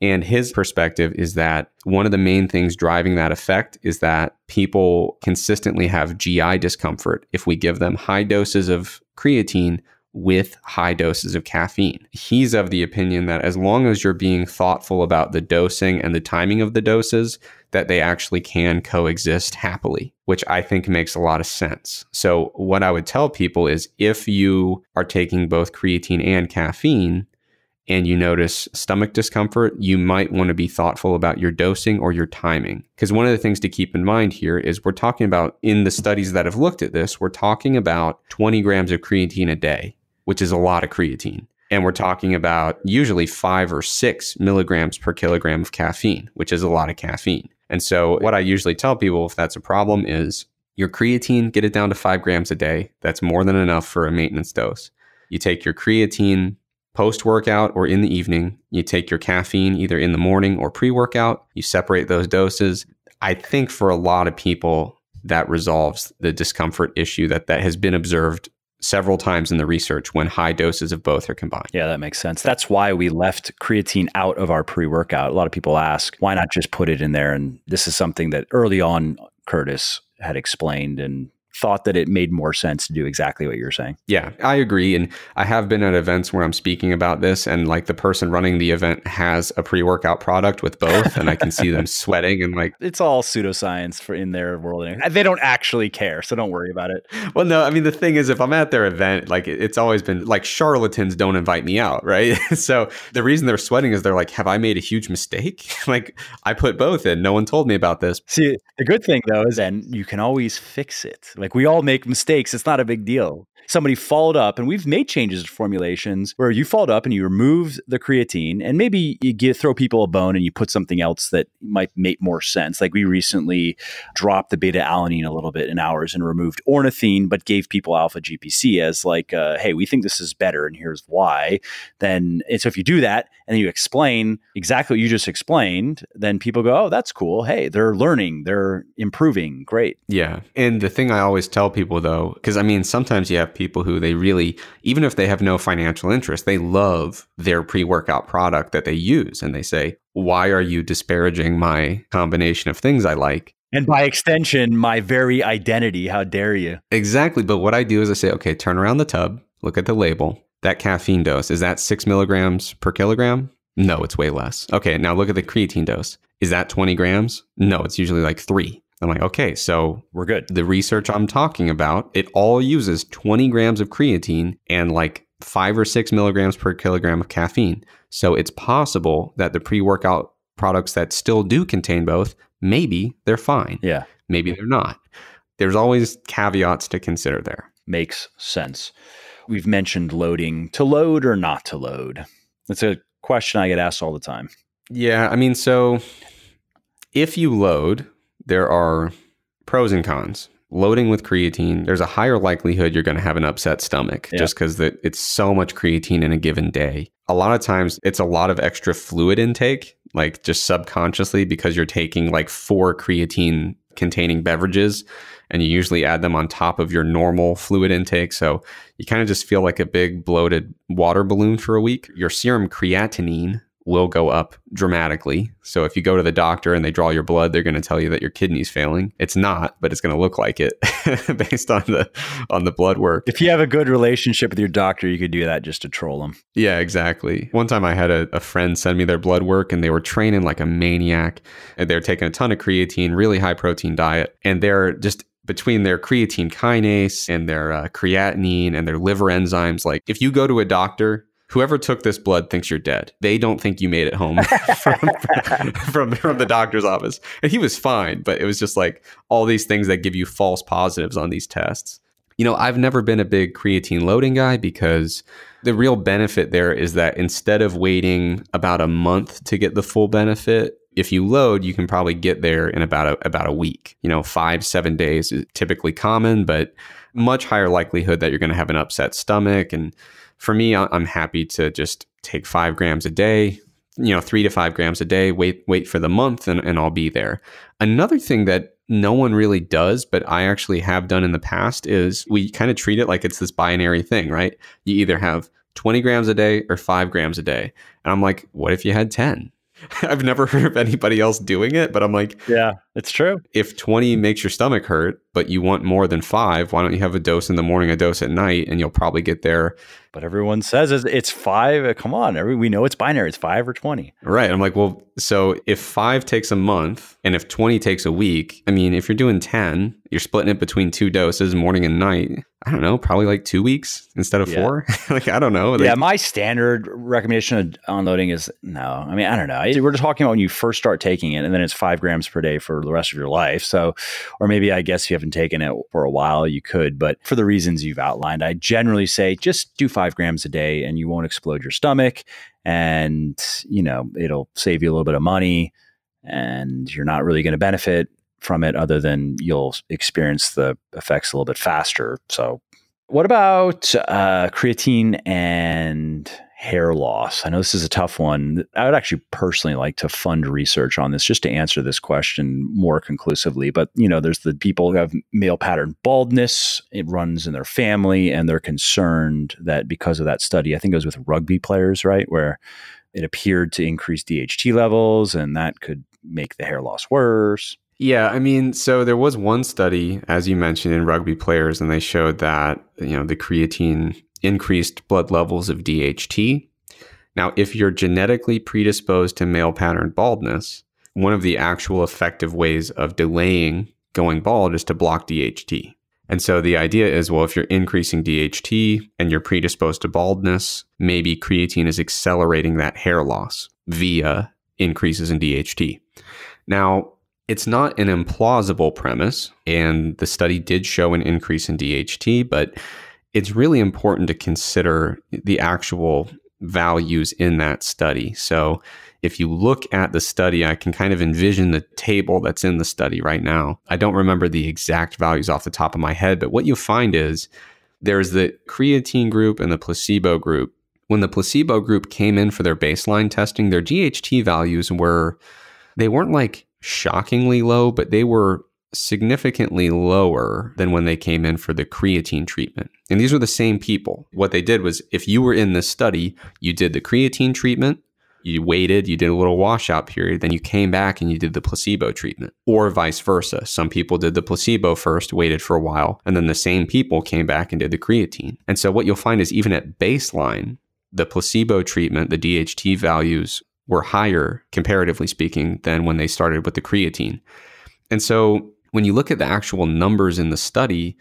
And his perspective is that one of the main things driving that effect is that people consistently have GI discomfort if we give them high doses of creatine with high doses of caffeine. He's of the opinion that as long as you're being thoughtful about the dosing and the timing of the doses, that they actually can coexist happily, which I think makes a lot of sense. So, what I would tell people is if you are taking both creatine and caffeine, and you notice stomach discomfort, you might want to be thoughtful about your dosing or your timing. Because one of the things to keep in mind here is we're talking about in the studies that have looked at this, we're talking about 20 grams of creatine a day, which is a lot of creatine. And we're talking about usually five or six milligrams per kilogram of caffeine, which is a lot of caffeine. And so, what I usually tell people if that's a problem is your creatine, get it down to five grams a day. That's more than enough for a maintenance dose. You take your creatine post workout or in the evening. You take your caffeine either in the morning or pre workout. You separate those doses. I think for a lot of people, that resolves the discomfort issue that, that has been observed several times in the research when high doses of both are combined. Yeah, that makes sense. That's why we left creatine out of our pre workout. A lot of people ask, why not just put it in there? And this is something that early on, Curtis had explained and thought that it made more sense to do exactly what you're saying. Yeah, I agree. And I have been at events where I'm speaking about this, and like the person running the event has a pre workout product with both, and I can see them *laughs* sweating and like. It's all pseudoscience for in their world. They don't actually care, so don't worry about it. Well, no, I mean, the thing is, if I'm at their event, like it's always been like charlatans don't invite me out, right? *laughs* so the reason they're sweating is they're like, have I made a huge mistake? *laughs* like I put both in. No one told me about this. See, the good thing though is then you can always fix it. Like we all make mistakes. It's not a big deal somebody followed up, and we've made changes to formulations where you followed up and you removed the creatine, and maybe you get throw people a bone and you put something else that might make more sense. Like we recently dropped the beta alanine a little bit in ours and removed ornithine, but gave people alpha GPC as like, uh, hey, we think this is better, and here's why. Then, and so if you do that and you explain exactly what you just explained, then people go, oh, that's cool. Hey, they're learning, they're improving. Great. Yeah. And the thing I always tell people though, because I mean, sometimes you have people who they really, even if they have no financial interest, they love their pre workout product that they use. And they say, why are you disparaging my combination of things I like? And by extension, my very identity. How dare you? Exactly. But what I do is I say, okay, turn around the tub, look at the label. That caffeine dose, is that six milligrams per kilogram? No, it's way less. Okay, now look at the creatine dose. Is that 20 grams? No, it's usually like three. I'm like, okay, so we're good. The research I'm talking about, it all uses 20 grams of creatine and like five or six milligrams per kilogram of caffeine. So it's possible that the pre workout products that still do contain both, maybe they're fine. Yeah. Maybe they're not. There's always caveats to consider there. Makes sense. We've mentioned loading to load or not to load. That's a question I get asked all the time. Yeah. I mean, so if you load, there are pros and cons. Loading with creatine, there's a higher likelihood you're going to have an upset stomach yeah. just because it's so much creatine in a given day. A lot of times it's a lot of extra fluid intake, like just subconsciously because you're taking like four creatine containing beverages and you usually add them on top of your normal fluid intake. So you kind of just feel like a big bloated water balloon for a week. Your serum creatinine, will go up dramatically. So if you go to the doctor and they draw your blood, they're going to tell you that your kidney's failing. It's not, but it's going to look like it *laughs* based on the on the blood work. If you have a good relationship with your doctor, you could do that just to troll them. Yeah, exactly. One time I had a, a friend send me their blood work and they were training like a maniac. And they're taking a ton of creatine, really high protein diet, and they're just between their creatine kinase and their uh, creatinine and their liver enzymes. Like, if you go to a doctor whoever took this blood thinks you're dead. They don't think you made it home *laughs* from, from, from the doctor's office. And he was fine, but it was just like all these things that give you false positives on these tests. You know, I've never been a big creatine loading guy because the real benefit there is that instead of waiting about a month to get the full benefit, if you load, you can probably get there in about a, about a week. You know, five, seven days is typically common, but much higher likelihood that you're going to have an upset stomach and for me, I'm happy to just take five grams a day, you know, three to five grams a day, wait, wait for the month and, and I'll be there. Another thing that no one really does, but I actually have done in the past is we kind of treat it like it's this binary thing, right? You either have 20 grams a day or five grams a day. And I'm like, what if you had 10? *laughs* I've never *laughs* heard of anybody else doing it, but I'm like, yeah, it's true. If 20 makes your stomach hurt, but you want more than five, why don't you have a dose in the morning, a dose at night, and you'll probably get there. But everyone says it's five. Uh, come on, every, we know it's binary. It's five or twenty. Right. I'm like, well, so if five takes a month and if twenty takes a week, I mean, if you're doing ten, you're splitting it between two doses, morning and night. I don't know, probably like two weeks instead of yeah. four. *laughs* like I don't know. yeah, my standard recommendation of unloading is no. I mean, I don't know. We're just talking about when you first start taking it, and then it's five grams per day for the rest of your life. So, or maybe I guess you haven't taken it for a while, you could. But for the reasons you've outlined, I generally say just do five grams a day, and you won't explode your stomach, and you know it'll save you a little bit of money, and you're not really going to benefit from it other than you'll experience the effects a little bit faster. So, what about uh, creatine and hair loss? I know this is a tough one. I would actually personally like to fund research on this just to answer this question more conclusively. But, you know, there's the people who have male pattern baldness, it runs in their family, and they're concerned that because of that study, I think it was with rugby players, right? Where it appeared to increase DHT levels and that could make the hair loss worse. Yeah, I mean, so there was one study, as you mentioned, in rugby players, and they showed that you know the creatine increased blood levels of DHT. Now, if you're genetically predisposed to male pattern baldness, one of the actual effective ways of delaying going bald is to block DHT. And so the idea is well, if you're increasing DHT and you're predisposed to baldness, maybe creatine is accelerating that hair loss via increases in DHT. Now, it's not an implausible premise, and the study did show an increase in DHT, but it's really important to consider the actual values in that study. So, if you look at the study, I can kind of envision the table that's in the study right now. I don't remember the exact values off the top of my head, but what you find is there's the creatine group and the placebo group. When the placebo group came in for their baseline testing, their DHT values were, they weren't like shockingly low, but they were significantly lower than when they came in for the creatine treatment. And these were the same people. What they did was if you were in this study, you did the creatine treatment, you waited, you did a little washout period, then you came back and you did the placebo treatment, or vice versa. Some people did the placebo first, waited for a while, and then the same people came back and did the creatine. And so what you'll find is even at baseline, the placebo treatment, the DHT values were higher, comparatively speaking, than when they started with the creatine. And so when you look at the actual numbers in the study,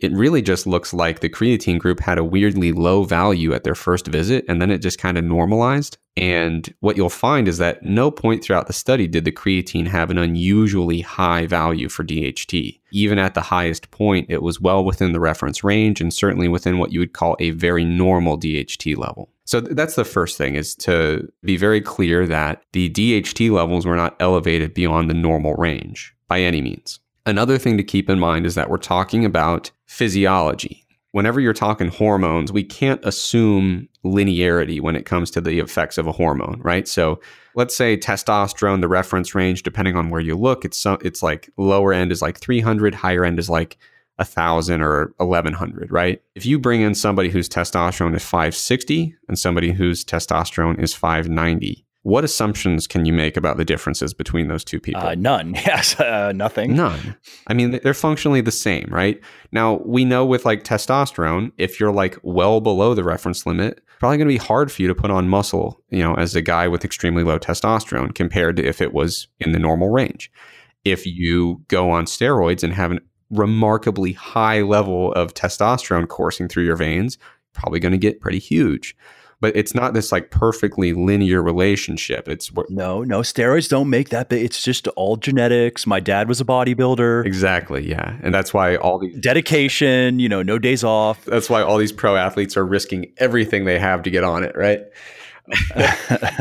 it really just looks like the creatine group had a weirdly low value at their first visit and then it just kind of normalized. And what you'll find is that no point throughout the study did the creatine have an unusually high value for DHT. Even at the highest point, it was well within the reference range and certainly within what you would call a very normal DHT level. So that's the first thing is to be very clear that the DHT levels were not elevated beyond the normal range by any means. Another thing to keep in mind is that we're talking about physiology. Whenever you're talking hormones, we can't assume linearity when it comes to the effects of a hormone, right? So let's say testosterone, the reference range, depending on where you look, it's so, it's like lower end is like 300, higher end is like a thousand or 1100, right? If you bring in somebody whose testosterone is 560 and somebody whose testosterone is 590, what assumptions can you make about the differences between those two people? Uh, none. *laughs* Yes, uh, nothing. None. I mean, they're functionally the same, right? Now, we know with like testosterone, if you're like well below the reference limit, probably going to be hard for you to put on muscle, you know, as a guy with extremely low testosterone compared to if it was in the normal range. If you go on steroids and have a remarkably high level of testosterone coursing through your veins, probably going to get pretty huge but it's not this like perfectly linear relationship. It's no, no steroids don't make that. Big. It's just all genetics. My dad was a bodybuilder. Exactly. Yeah, and that's why all these dedication. You know, no days off. That's why all these pro athletes are risking everything they have to get on it. Right.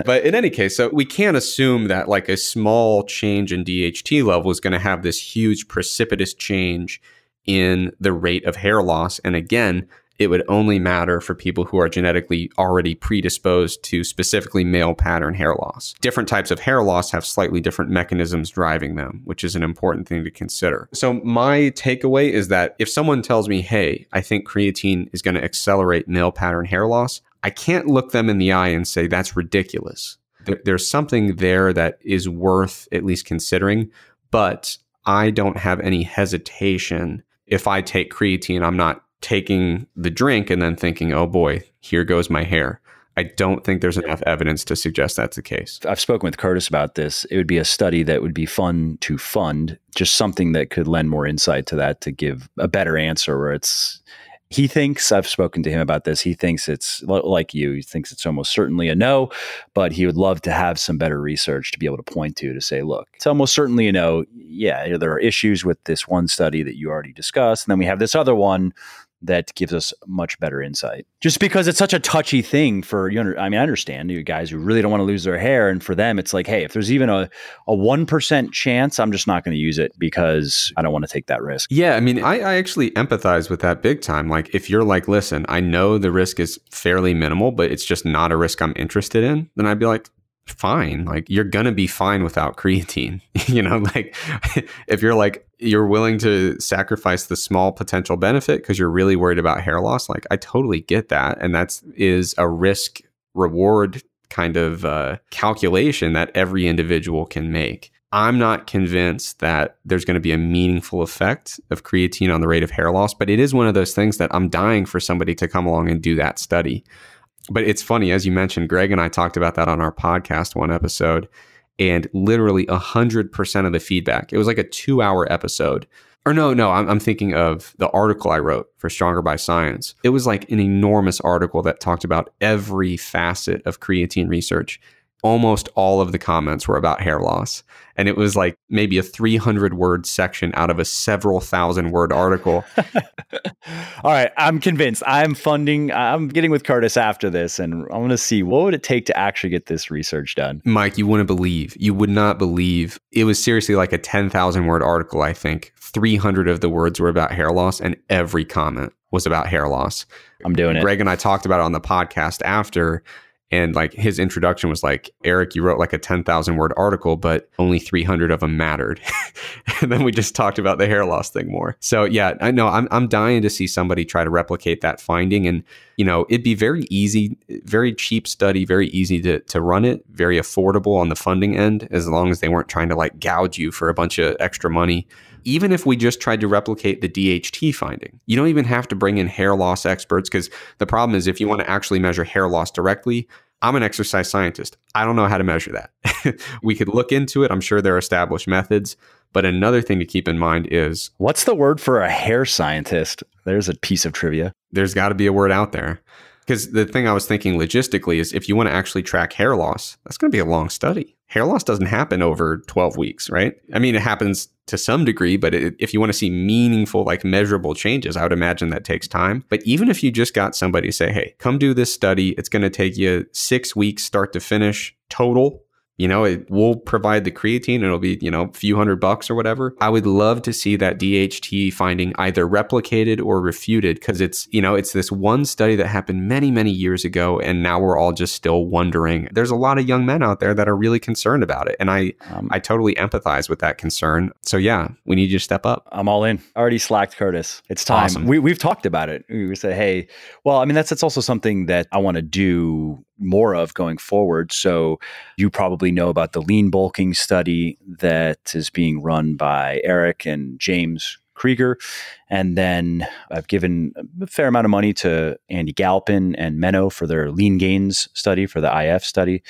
But in any case, so we can't assume that like a small change in DHT level is going to have this huge precipitous change in the rate of hair loss. And again, it would only matter for people who are genetically already predisposed to specifically male pattern hair loss. Different types of hair loss have slightly different mechanisms driving them, which is an important thing to consider. So, my takeaway is that if someone tells me, hey, I think creatine is going to accelerate male pattern hair loss, I can't look them in the eye and say that's ridiculous. There's something there that is worth at least considering, but I don't have any hesitation if I take creatine, I'm not taking the drink and then thinking, oh boy, here goes my hair. I don't think there's enough evidence to suggest that's the case. I've spoken with Curtis about this. It would be a study that would be fun to fund, just something that could lend more insight to that to give a better answer where it's he thinks I've spoken to him about this. He thinks it's like you. He thinks it's almost certainly a no, but he would love to have some better research to be able to point to to say, look, it's almost certainly a no. Yeah, there are issues with this one study that you already discussed, and then we have this other one that gives us much better insight. Just because it's such a touchy thing for you I mean, I understand you guys who really don't want to lose their hair, and for them, it's like, hey, if there's even a a one percent chance, I'm just not going to use it because I don't want to take that risk. Yeah, I mean, I, I actually empathize with that big time. Like, if you're like, listen, I know the risk is fairly minimal, but it's just not a risk I'm interested in, then I'd be like, fine. Like you're going to be fine without creatine. *laughs* you know, like *laughs* if you're like, you're willing to sacrifice the small potential benefit because you're really worried about hair loss, like I totally get that. And that's is a risk reward kind of uh, calculation that every individual can make. I'm not convinced that there's going to be a meaningful effect of creatine on the rate of hair loss, but it is one of those things that I'm dying for somebody to come along and do that study but it's funny, as you mentioned, Greg and I talked about that on our podcast one episode, and literally 100% of the feedback, it was like a two hour episode. Or no, no, I'm, I'm thinking of the article I wrote for Stronger by Science. It was like an enormous article that talked about every facet of creatine research almost all of the comments were about hair loss. And it was like maybe a 300 word section out of a several thousand word article. *laughs* all right. I'm convinced. I'm funding, I'm getting with Curtis after this, and I'm going to see what would it take to actually get this research done. Mike, you wouldn't believe, you would not believe. It was seriously like a 10,000 word article, I think. 300 of the words were about hair loss, and every comment was about hair loss. I'm doing it. Greg and I talked about it on the podcast after and like his introduction was like, Eric, you wrote like a 10,000 word article, but only 300 of them mattered. *laughs* and then we just talked about the hair loss thing more. So yeah, I know I'm, I'm dying to see somebody try to replicate that finding. And, you know, it'd be very easy, very cheap study, very easy to, to run it, very affordable on the funding end, as long as they weren't trying to like gouge you for a bunch of extra money even if we just tried to replicate the DHT finding. You don't even have to bring in hair loss experts because the problem is if you want to actually measure hair loss directly, I'm an exercise scientist. I don't know how to measure that. *laughs* we could look into it. I'm sure there are established methods. But another thing to keep in mind is what's the word for a hair scientist? There's a piece of trivia. There's got to be a word out there. Because the thing I was thinking logistically is if you want to actually track hair loss, that's going to be a long study. Hair loss doesn't happen over 12 weeks, right? I mean, it happens to some degree, but it, if you want to see meaningful, like measurable changes, I would imagine that takes time. But even if you just got somebody say, hey, come do this study, it's going to take you six weeks start to finish total you know, it will provide the creatine. It'll be, you know, a few hundred bucks or whatever. I would love to see that DHT finding either replicated or refuted because it's, you know, it's this one study that happened many, many years ago. And now we're all just still wondering. There's a lot of young men out there that are really concerned about it. And I, um, I totally empathize with that concern. So yeah, we need you to step up. I'm all in. Already slacked Curtis. It's time. Awesome. We, we've talked about it. We say, hey, well, I mean, that's, that's also something that I want to do more of going forward. So you probably know about the lean bulking study that is being run by Eric and James Krieger. And then I've given a fair amount of money to Andy Galpin and Menno for their lean gains study, for the IF study.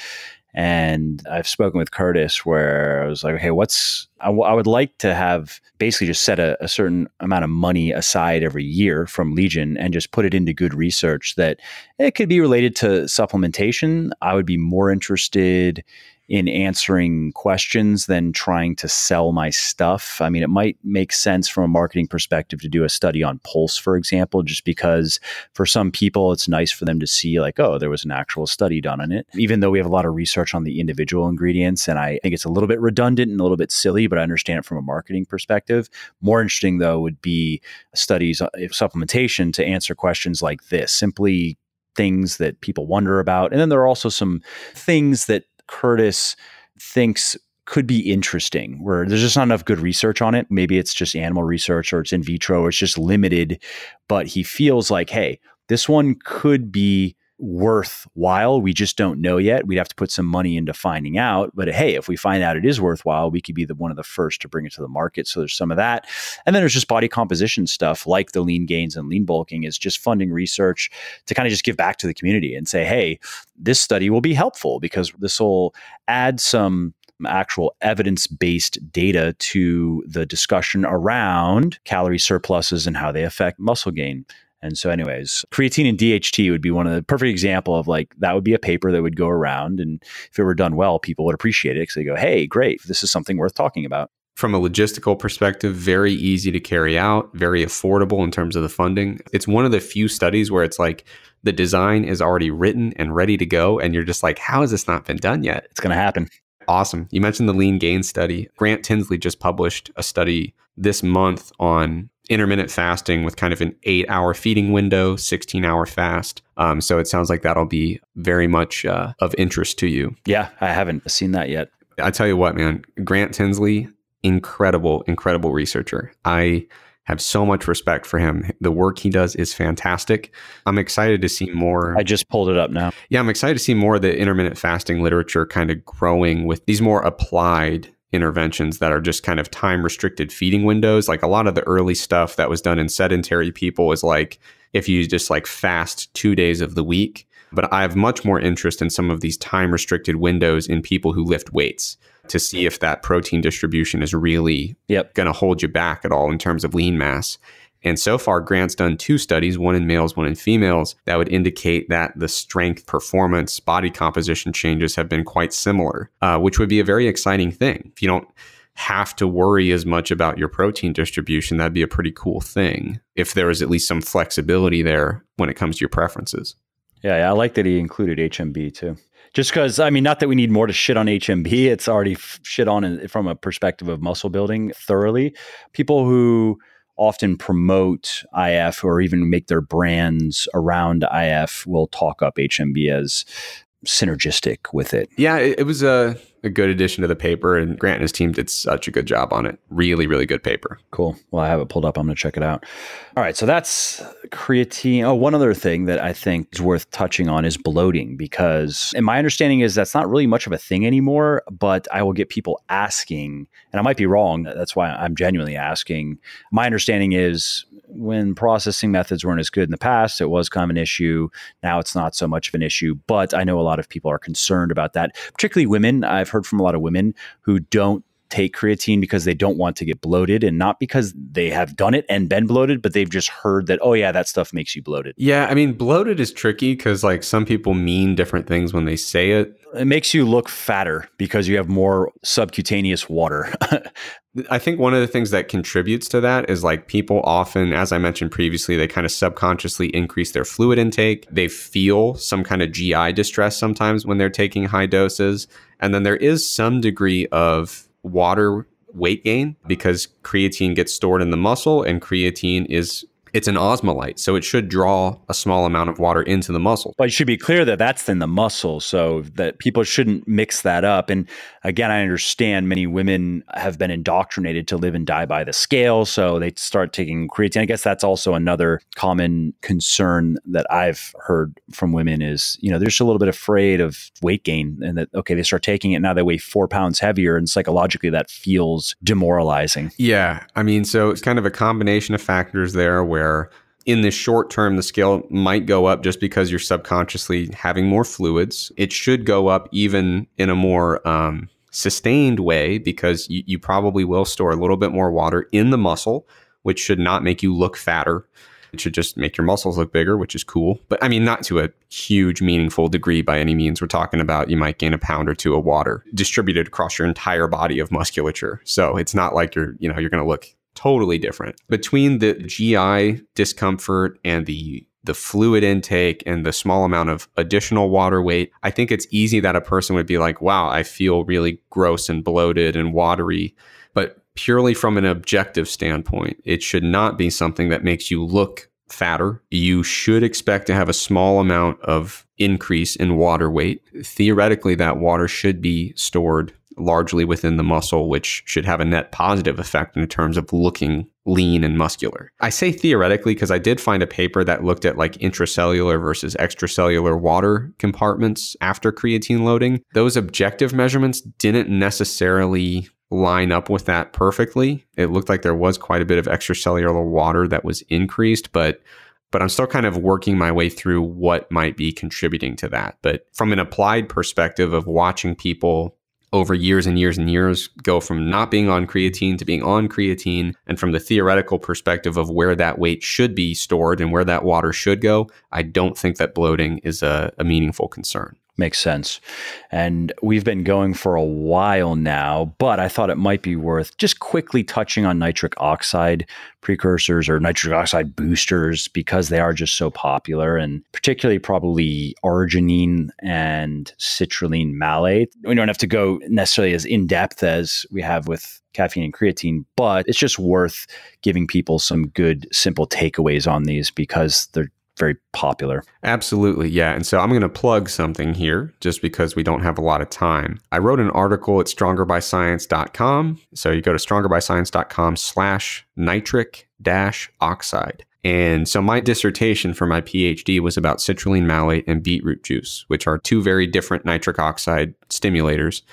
And I've spoken with Curtis where I was like, hey, what's, I, w- I would like to have basically just set a, a, certain amount of money aside every year from Legion and just put it into good research that it could be related to supplementation. I would be more interested in answering questions than trying to sell my stuff. I mean, it might make sense from a marketing perspective to do a study on Pulse, for example, just because for some people it's nice for them to see, like, oh, there was an actual study done on it. Even though we have a lot of research on the individual ingredients, and I think it's a little bit redundant and a little bit silly, but I understand it from a marketing perspective. More interesting, though, would be studies uh, of supplementation to answer questions like this simply things that people wonder about. And then there are also some things that Curtis thinks could be interesting where there's just not enough good research on it. Maybe it's just animal research or it's in vitro or it's just limited, but he feels like, hey, this one could be worthwhile. We just don't know yet. We'd have to put some money into finding out. But hey, if we find out it is worthwhile, we could be the one of the first to bring it to the market. So there's some of that. And then there's just body composition stuff like the lean gains and lean bulking is just funding research to kind of just give back to the community and say, hey, this study will be helpful because this will add some actual evidence based data to the discussion around calorie surpluses and how they affect muscle gain. And so, anyways, creatine and DHT would be one of the perfect example of like that would be a paper that would go around, and if it were done well, people would appreciate it because they go, "Hey, great, this is something worth talking about." From a logistical perspective, very easy to carry out, very affordable in terms of the funding. It's one of the few studies where it's like the design is already written and ready to go, and you're just like, "How has this not been done yet?" It's going to happen. Awesome. You mentioned the lean gain study. Grant Tinsley just published a study this month on intermittent fasting with kind of an eight hour feeding window, 16 hour fast. Um, so it sounds like that'll be very much uh, of interest to you. Yeah, I haven't seen that yet. I tell you what, man, Grant Tinsley, incredible, incredible researcher. I have so much respect for him. The work he does is fantastic. I'm excited to see more. I just pulled it up now. Yeah, I'm excited to see more of the intermittent fasting literature kind of growing with these more applied interventions that are just kind of time restricted feeding windows. Like a lot of the early stuff that was done in sedentary people is like if you just like fast two days of the week. But I have much more interest in some of these time restricted windows in people who lift weights to see if that protein distribution is really yep. going to hold you back at all in terms of lean mass. And so far, Grant's done two studies, one in males, one in females, that would indicate that the strength, performance, body composition changes have been quite similar, uh, which would be a very exciting thing. If you don't have to worry as much about your protein distribution, that'd be a pretty cool thing if there was at least some flexibility there when it comes to your preferences. Yeah, yeah I like that he included HMB too. Just because, I mean, not that we need more to shit on HMB, it's already f- shit on in, from a perspective of muscle building thoroughly. People who often promote IF or even make their brands around IF will talk up HMB as synergistic with it. Yeah, it, it was a, a, good addition to the paper, and Grant and his team did such a good job on it. Really, really good paper. Cool. Well, I have it pulled up. I'm going to check it out. All right. So that's creatine. Oh, one other thing that I think is worth touching on is bloating, because, and my understanding is that's not really much of a thing anymore, but I will get people asking, and I might be wrong. That's why I'm genuinely asking. My understanding is when processing methods weren't as good in the past, it was kind of an issue. Now it's not so much of an issue, but I know a lot of people are concerned about that, particularly women. I've heard from a lot of women who don't take creatine because they don't want to get bloated and not because they have done it and been bloated, but they've just heard that, oh, yeah, that stuff makes you bloated. Yeah. I mean, bloated is tricky because like some people mean different things when they say it. It makes you look fatter because you have more subcutaneous water. *laughs* I think one of the things that contributes to that is like people often, as I mentioned previously, they kind of subconsciously increase their fluid intake. They feel some kind of GI distress sometimes when they're taking high doses. And then there is some degree of water weight gain because creatine gets stored in the muscle and creatine is it's an osmolyte, so it should draw a small amount of water into the muscle. But it should be clear that that's in the muscle, so that people shouldn't mix that up. And again, I understand many women have been indoctrinated to live and die by the scale, so they start taking creatine. I guess that's also another common concern that I've heard from women is, you know, they're just a little bit afraid of weight gain, and that okay, they start taking it now they weigh four pounds heavier, and psychologically that feels demoralizing. Yeah, I mean, so it's kind of a combination of factors there where where in the short term, the scale might go up just because you're subconsciously having more fluids. It should go up even in a more um, sustained way because you, you probably will store a little bit more water in the muscle, which should not make you look fatter. It should just make your muscles look bigger, which is cool. But I mean, not to a huge, meaningful degree by any means. We're talking about you might gain a pound or two of water distributed across your entire body of musculature. So it's not like you're, you know, you're going to look totally different. Between the GI discomfort and the the fluid intake and the small amount of additional water weight, I think it's easy that a person would be like, wow, I feel really gross and bloated and watery. But purely from an objective standpoint, it should not be something that makes you look fatter. You should expect to have a small amount of increase in water weight. Theoretically, that water should be stored largely within the muscle, which should have a net positive effect in terms of looking lean and muscular. I say theoretically because I did find a paper that looked at like intracellular versus extracellular water compartments after creatine loading. Those objective measurements didn't necessarily line up with that perfectly. It looked like there was quite a bit of extracellular water that was increased, but but I'm still kind of working my way through what might be contributing to that. But from an applied perspective of watching people over years and years and years go from not being on creatine to being on creatine, and from the theoretical perspective of where that weight should be stored and where that water should go, I don't think that bloating is a, a meaningful concern. Makes sense. And we've been going for a while now, but I thought it might be worth just quickly touching on nitric oxide precursors or nitric oxide boosters because they are just so popular and particularly probably arginine and citrulline malate. We don't have to go necessarily as in depth as we have with caffeine and creatine, but it's just worth giving people some good, simple takeaways on these because they're very popular. Absolutely, yeah. And so I'm going to plug something here just because we don't have a lot of time. I wrote an article at strongerbyscience.com. So you go to strongerbyscience.com slash nitric dash oxide. And so my dissertation for my PhD was about citrulline malate and beetroot juice, which are two very different nitric oxide stimulators.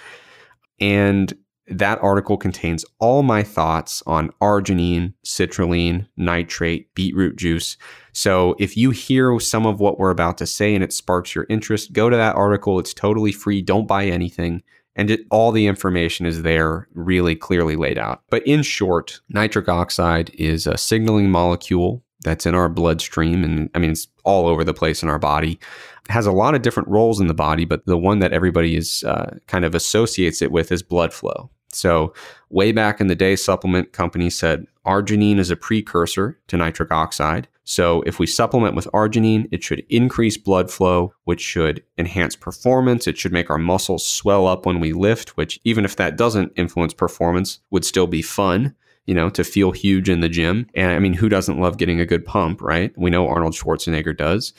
And that article contains all my thoughts on arginine, citrulline, nitrate, beetroot juice. So if you hear some of what we're about to say and it sparks your interest, go to that article. It's totally free. Don't buy anything. And it, all the information is there, really clearly laid out. But in short, nitric oxide is a signaling molecule that's in our bloodstream. And I mean, it's all over the place in our body. It has a lot of different roles in the body, but the one that everybody is uh, kind of associates it with is blood flow. So, way back in the day, supplement companies said arginine is a precursor to nitric oxide. So, if we supplement with arginine, it should increase blood flow, which should enhance performance. It should make our muscles swell up when we lift, which, even if that doesn't influence performance, would still be fun you know, to feel huge in the gym. And I mean, who doesn't love getting a good pump, right? We know Arnold Schwarzenegger does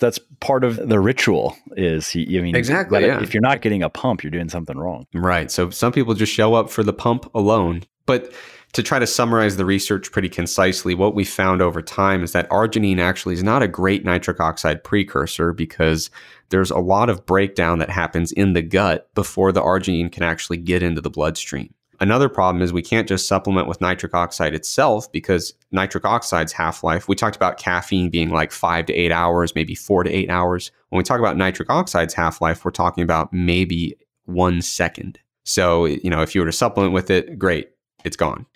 that's part of the ritual is he, I mean exactly yeah. if you're not getting a pump you're doing something wrong. Right. So some people just show up for the pump alone. But to try to summarize the research pretty concisely what we found over time is that arginine actually is not a great nitric oxide precursor because there's a lot of breakdown that happens in the gut before the arginine can actually get into the bloodstream Another problem is we can't just supplement with nitric oxide itself because nitric oxide's half life, we talked about caffeine being like five to eight hours, maybe four to eight hours. When we talk about nitric oxide's half life, we're talking about maybe one second. So, you know, if you were to supplement with it, great, it's gone.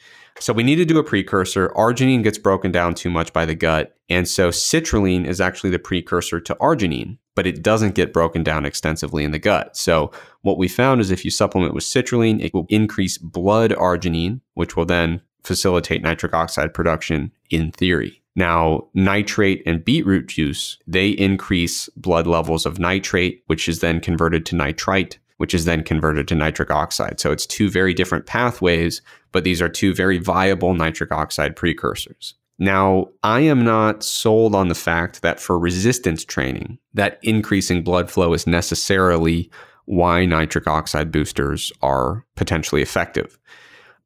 So we need to do a precursor. Arginine gets broken down too much by the gut. And so citrulline is actually the precursor to arginine, but it doesn't get broken down extensively in the gut. So what we found is if you supplement with citrulline, it will increase blood arginine, which will then facilitate nitric oxide production in theory. Now, nitrate and beetroot juice, they increase blood levels of nitrate, which is then converted to nitrite, which is then converted to nitric oxide. So it's two very different pathways, but these are two very viable nitric oxide precursors. Now, I am not sold on the fact that for resistance training, that increasing blood flow is necessarily why nitric oxide boosters are potentially effective.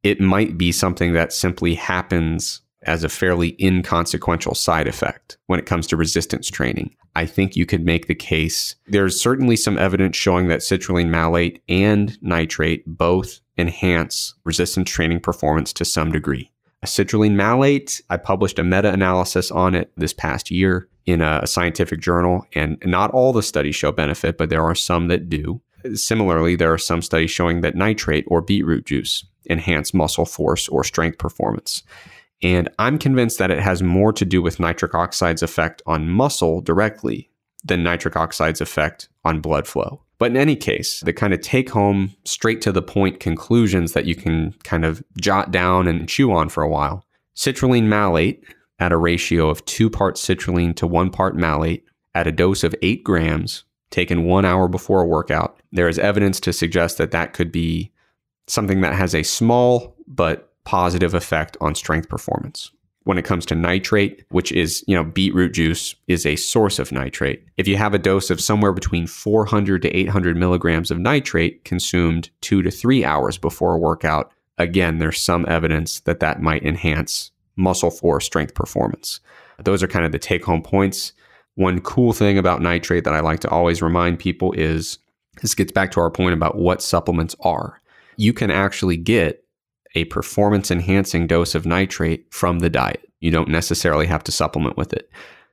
It might be something that simply happens as a fairly inconsequential side effect when it comes to resistance training. I think you could make the case. There's certainly some evidence showing that citrulline malate and nitrate both enhance resistance training performance to some degree. A citrulline malate, I published a meta analysis on it this past year in a scientific journal, and not all the studies show benefit, but there are some that do. Similarly, there are some studies showing that nitrate or beetroot juice enhance muscle force or strength performance. And I'm convinced that it has more to do with nitric oxide's effect on muscle directly than nitric oxide's effect on blood flow. But in any case, the kind of take home, straight to the point conclusions that you can kind of jot down and chew on for a while. Citrulline malate at a ratio of two parts citrulline to one part malate at a dose of eight grams taken one hour before a workout. There is evidence to suggest that that could be something that has a small but positive effect on strength performance. When it comes to nitrate, which is, you know, beetroot juice is a source of nitrate. If you have a dose of somewhere between 400 to 800 milligrams of nitrate consumed two to three hours before a workout, again, there's some evidence that that might enhance muscle for strength performance. Those are kind of the take home points. One cool thing about nitrate that I like to always remind people is this gets back to our point about what supplements are. You can actually get a performance enhancing dose of nitrate from the diet. You don't necessarily have to supplement with it.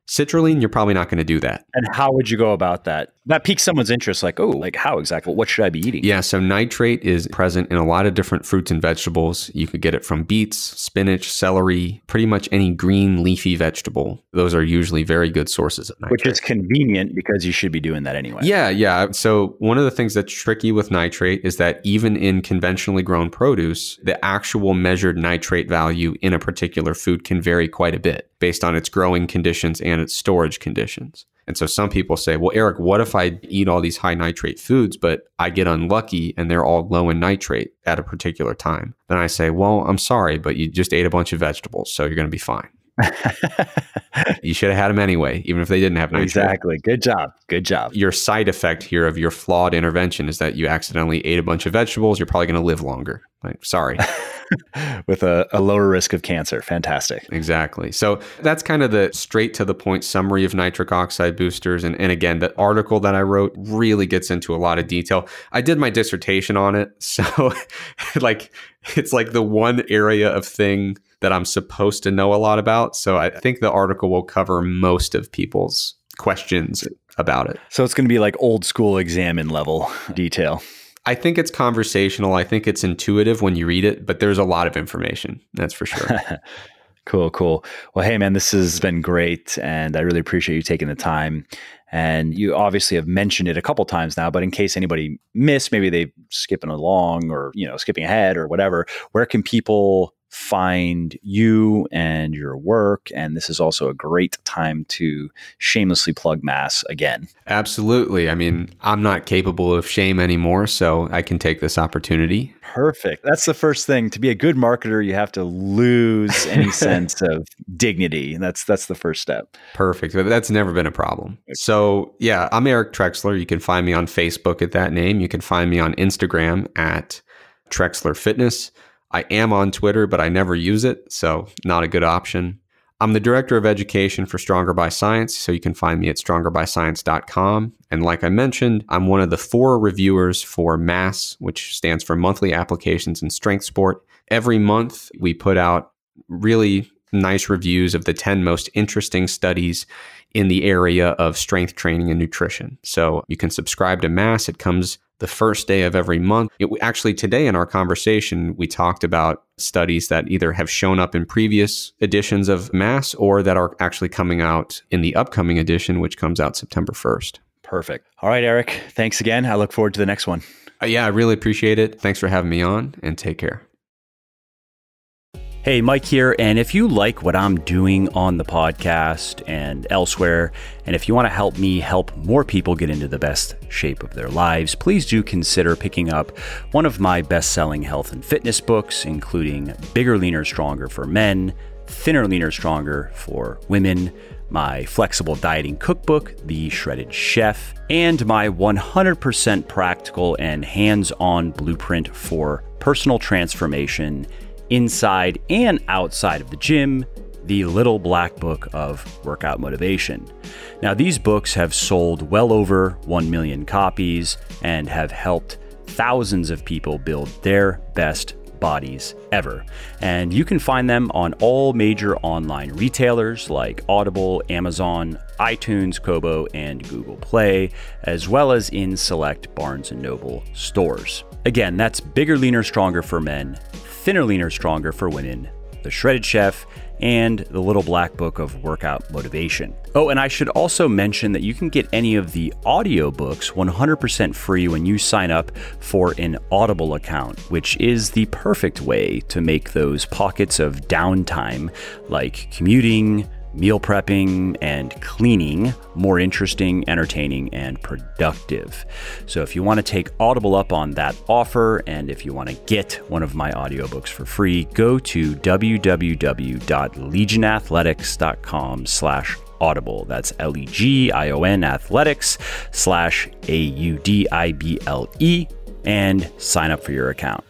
Citrulline, you're probably not going to do that. And how would you go about that? That piques someone's interest, like, oh, like how exactly? What should I be eating? Yeah, so nitrate is present in a lot of different fruits and vegetables. You could get it from beets, spinach, celery, pretty much any green leafy vegetable. Those are usually very good sources of nitrate. Which is convenient because you should be doing that anyway. Yeah, yeah. So one of the things that's tricky with nitrate is that even in conventionally grown produce, the actual measured nitrate value in a particular food can vary quite a bit based on its growing conditions and its storage conditions. And so some people say, well, Eric, what if I eat all these high nitrate foods, but I get unlucky and they're all low in nitrate at a particular time? Then I say, well, I'm sorry, but you just ate a bunch of vegetables, so you're going to be fine. *laughs* you should have had them anyway, even if they didn't have nitrate. Exactly. Good job. Good job. Your side effect here of your flawed intervention is that you accidentally ate a bunch of vegetables. You're probably going to live longer. Like, sorry. *laughs* with a, a, lower risk of cancer. Fantastic. Exactly. So that's kind of the straight to the point summary of nitric oxide boosters. And, and again, the article that I wrote really gets into a lot of detail. I did my dissertation on it. So, *laughs* like, it's like the one area of thing that I'm supposed to know a lot about. So I think the article will cover most of people's questions about it. So it's going to be like old school examine level detail. I think it's conversational. I think it's intuitive when you read it, but there's a lot of information. That's for sure. *laughs* cool, cool. Well, hey, man, this has been great. And I really appreciate you taking the time. And you obviously have mentioned it a couple times now, but in case anybody missed, maybe they skipping along or, you know, skipping ahead or whatever, where can people find you and your work. And this is also a great time to shamelessly plug MASS again. Absolutely. I mean, I'm not capable of shame anymore, so I can take this opportunity. Perfect. That's the first thing. To be a good marketer, you have to lose any *laughs* sense of dignity. That's that's the first step. Perfect. That's never been a problem. So yeah, I'm Eric Trexler. You can find me on Facebook at that name. You can find me on Instagram at Trexler Fitness. I am on Twitter, but I never use it, so not a good option. I'm the director of education for Stronger by Science, so you can find me at strongerbyscience.com. And like I mentioned, I'm one of the four reviewers for MASS, which stands for Monthly Applications in Strength Sport. Every month, we put out really nice reviews of the 10 most interesting studies in the area of strength training and nutrition. So you can subscribe to MASS. It comes the first day of every month. It, actually, today in our conversation, we talked about studies that either have shown up in previous editions of MASS or that are actually coming out in the upcoming edition, which comes out September 1st. Perfect. All right, Eric. Thanks again. I look forward to the next one. Uh, yeah, I really appreciate it. Thanks for having me on and take care. Hey, Mike here. And if you like what I'm doing on the podcast and elsewhere, and if you want to help me help more people get into the best shape of their lives, please do consider picking up one of my best selling health and fitness books, including Bigger, Leaner, Stronger for Men, Thinner, Leaner, Stronger for Women, my flexible dieting cookbook, The Shredded Chef, and my 100% practical and hands on blueprint for personal transformation inside and outside of the gym, the Little Black Book of Workout Motivation. Now, these books have sold well over 1 million copies and have helped thousands of people build their best bodies ever. And you can find them on all major online retailers like Audible, Amazon, iTunes, Kobo, and Google Play, as well as in select Barnes & Noble stores. Again, that's Bigger, Leaner, Stronger for Men, Thinner, Leaner, Stronger for Women, The Shredded Chef, and the Little Black Book of Workout Motivation. Oh, and I should also mention that you can get any of the audiobooks 100% free when you sign up for an Audible account, which is the perfect way to make those pockets of downtime like commuting meal prepping and cleaning more interesting, entertaining, and productive. So if you want to take Audible up on that offer and if you want to get one of my audiobooks for free, go to www.legionathletics.com slash audible. That's L-E-G-I-O-N athletics slash A-U-D-I-B-L-E and sign up for your account.